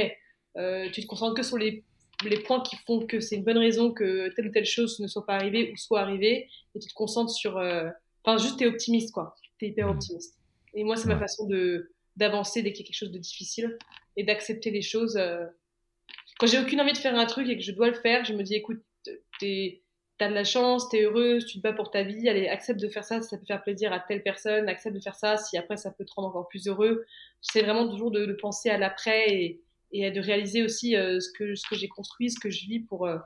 tu te concentres que sur les les points qui font que c'est une bonne raison que telle ou telle chose ne soit pas arrivée ou soit arrivée, et tu te concentres sur. Euh, enfin, juste, tu es optimiste, quoi. Tu es hyper mmh. optimiste. Et moi, c'est ma façon de d'avancer dès qu'il y a quelque chose de difficile et d'accepter les choses. Euh. Quand j'ai aucune envie de faire un truc et que je dois le faire, je me dis écoute, t'as de la chance, t'es heureuse, tu te bats pour ta vie, allez, accepte de faire ça si ça peut faire plaisir à telle personne, accepte de faire ça si après ça peut te rendre encore plus heureux. C'est vraiment toujours de, de penser à l'après et, et de réaliser aussi euh, ce que, ce que j'ai construit, ce que je vis pour, euh,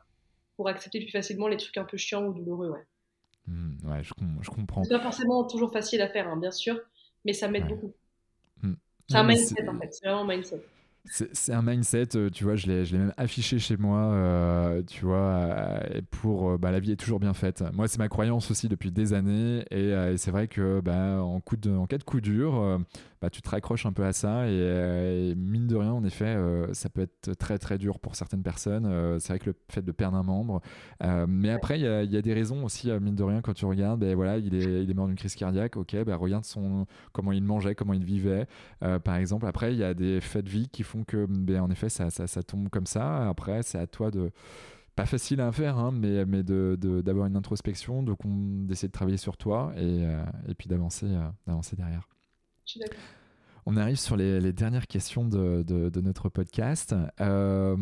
pour accepter plus facilement les trucs un peu chiants ou douloureux. Ouais, mmh, ouais je, je, comprends. C'est pas forcément toujours facile à faire, hein, bien sûr, mais ça m'aide beaucoup. Mmh. C'est un mindset en fait, c'est vraiment un mindset. C'est un mindset, euh, tu vois, je l'ai même affiché chez moi, tu vois, pour bah, la vie est toujours bien faite. Moi, c'est ma croyance aussi depuis des années, et, c'est vrai que bah, en, coup de, en cas de coup dur, bah, tu te raccroches un peu à ça euh, et, mine de rien en effet euh, ça peut être très très dur pour certaines personnes euh, c'est vrai que le fait de perdre un membre mais après il y, a des raisons aussi mine de rien quand tu regardes voilà il est, il est mort d'une crise cardiaque ok ben, regarde son, comment il mangeait comment il vivait par exemple après il y a des faits de vie qui font que ben, en effet ça, ça, ça tombe comme ça après c'est à toi de pas facile à faire, hein, mais, mais d'avoir de, une introspection, d'essayer de, travailler sur toi et, et puis d'avancer d'avancer derrière. On arrive sur les, dernières questions de, notre podcast. Euh,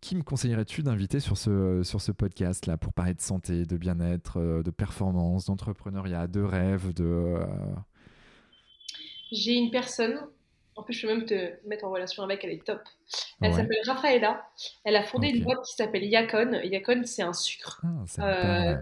qui me conseillerais-tu d'inviter sur ce, sur ce podcast-là pour parler de santé, de bien-être, euh, de performance, d'entrepreneuriat, de rêve, de... Euh, J'ai une personne en plus, je peux même te mettre en relation avec, elle est top. Elle s'appelle Rafaela. Elle a fondé une boîte qui s'appelle Yacon. Yacon, c'est un sucre. Ah, euh,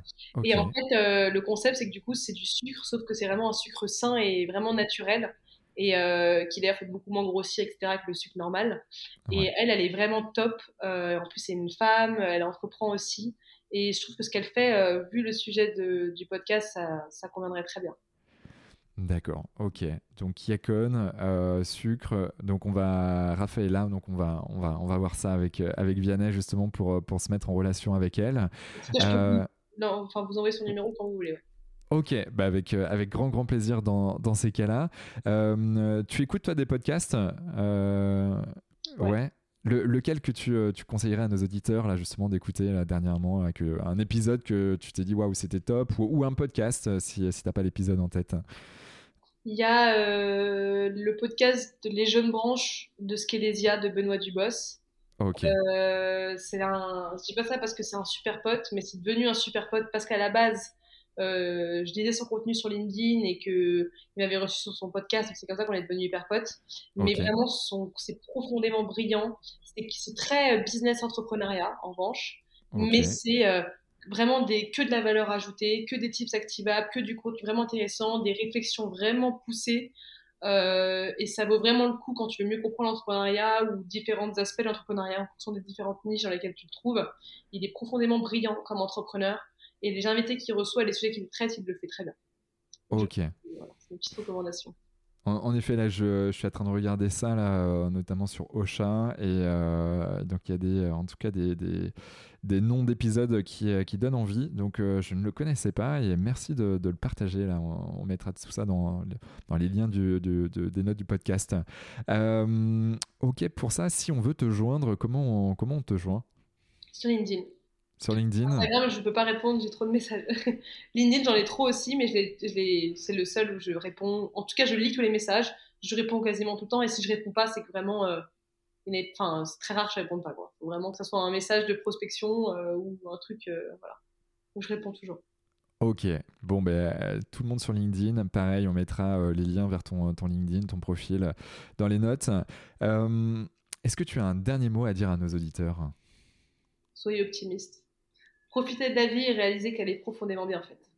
et en fait, euh, le concept, c'est que du coup, c'est du sucre, sauf que c'est vraiment un sucre sain et vraiment naturel. Et euh, qui d'ailleurs fait beaucoup moins grossir, etc., que le sucre normal. Et elle, elle est vraiment top. en plus, c'est une femme, elle entreprend aussi. Et je trouve que ce qu'elle fait, vu le sujet du podcast, ça, ça conviendrait très bien. D'accord, ok. Donc Yacon, euh, sucre. Donc on va Raphaël donc on va on va on va voir ça avec euh, avec Vianney justement pour euh, pour se mettre en relation avec elle. Non, enfin vous envoyez son numéro quand vous voulez. Ok, bah avec, avec grand grand plaisir dans, dans ces cas-là. tu écoutes toi des podcasts? Ouais. lequel que tu, tu, conseillerais à nos auditeurs, là, justement, d'écouter là, dernièrement Un épisode que tu t'es dit, waouh, c'était top, ou, un podcast, si, si tu n'as pas l'épisode en tête? Il y a le podcast de Les Jeunes Branches de Skelésia de Benoît Dubos. Ok. c'est un, je dis pas ça parce que c'est un super pote, mais c'est devenu un super pote parce qu'à la base, euh, je lisais son contenu sur LinkedIn et que il m'avait reçu sur son podcast. C'est comme ça qu'on est devenu hyper potes. Mais vraiment, c'est profondément brillant. C'est très euh, business entrepreneuriat en revanche, mais c'est euh, vraiment des que de la valeur ajoutée, que des tips activables, que du contenu vraiment intéressant, des réflexions vraiment poussées. Euh, et ça vaut vraiment le coup quand tu veux mieux comprendre l'entrepreneuriat ou différents aspects de l'entrepreneuriat en fonction des différentes niches dans lesquelles tu te trouves. Il est profondément brillant comme entrepreneur. Et les invités qu'il reçoit, les sujets qu'il traite, il le fait très bien. Ok. c'est une petite recommandation. En, effet, là, je, suis en train de regarder ça, là, euh, notamment sur Ocha, et euh, donc il y a des, en tout cas des, des, noms d'épisodes qui, euh, qui, donnent envie. Donc je ne le connaissais pas, et merci de, le partager. Là, on, mettra tout ça dans, dans les liens du, des notes du podcast. ok, pour ça, si on veut te joindre, comment comment on te joint? Sur LinkedIn. Sur LinkedIn Instagram, je ne peux pas répondre, j'ai trop de messages. LinkedIn, j'en ai trop aussi, mais c'est le seul où je réponds. En tout cas, je lis tous les messages, je réponds quasiment tout le temps, et si je réponds pas, c'est que vraiment, euh, enfin, c'est très rare que je réponde pas. Il faut vraiment que ce soit un message de prospection euh, ou un truc, euh, voilà, où je réponds toujours. Ok, bon, ben, tout le monde sur LinkedIn, pareil, on mettra les liens vers ton, ton LinkedIn, ton profil dans les notes. Est-ce que tu as un dernier mot à dire à nos auditeurs? Soyez optimiste profiter de la vie et réaliser qu'elle est profondément bien faite.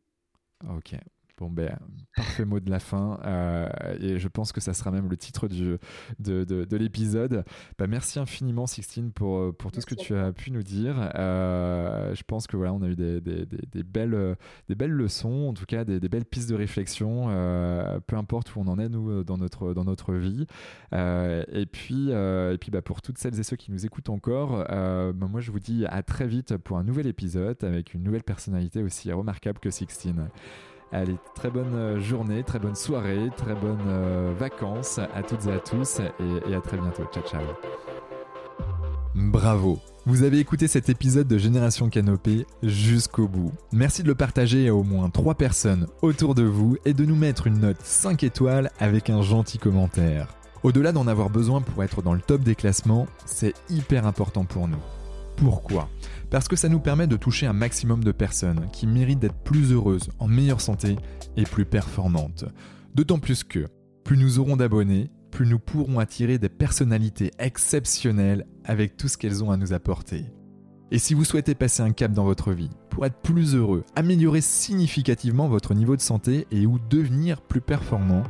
Ok. Bon, ben, parfait mot de la fin. Euh, et je pense que ça sera même le titre du, de, de, l'épisode. Bah, merci infiniment, Sixtine, pour, pour tout ce que tu as pu nous dire. Euh, je pense que voilà, on a eu des, des, des, belles, des belles leçons, en tout cas des, belles pistes de réflexion, euh, peu importe où on en est, nous, dans notre, dans notre vie. et puis, et puis bah, pour toutes celles et ceux qui nous écoutent encore, bah, moi, je vous dis à très vite pour un nouvel épisode avec une nouvelle personnalité aussi remarquable que Sixtine. Allez, très bonne euh, journée, très bonne soirée, très bonnes euh, vacances à toutes et à tous et, à très bientôt. Ciao ciao. Bravo vous avez écouté cet épisode de Génération Canopée jusqu'au bout. Merci de le partager à au moins 3 personnes autour de vous et de nous mettre une note 5 étoiles avec un gentil commentaire. Au-delà d'en avoir besoin pour être dans le top des classements, c'est hyper important pour nous. Pourquoi? Parce que ça nous permet de toucher un maximum de personnes qui méritent d'être plus heureuses, en meilleure santé et plus performantes. D'autant plus que, plus nous aurons d'abonnés, plus nous pourrons attirer des personnalités exceptionnelles avec tout ce qu'elles ont à nous apporter. Et si vous souhaitez passer un cap dans votre vie, pour être plus heureux, améliorer significativement votre niveau de santé et ou devenir plus performant,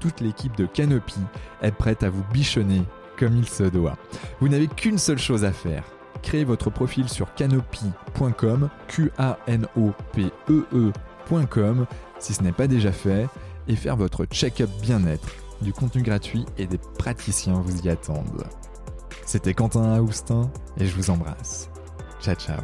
toute l'équipe de Canopy est prête à vous bichonner comme il se doit. Vous n'avez qu'une seule chose à faire créez votre profil sur canopy.com, Q-A-N-O-P-E-E.com, si ce n'est pas déjà fait, et faire votre check-up bien-être. Du contenu gratuit et des praticiens vous y attendent. C'était Quentin Aoustin et je vous embrasse. Ciao ciao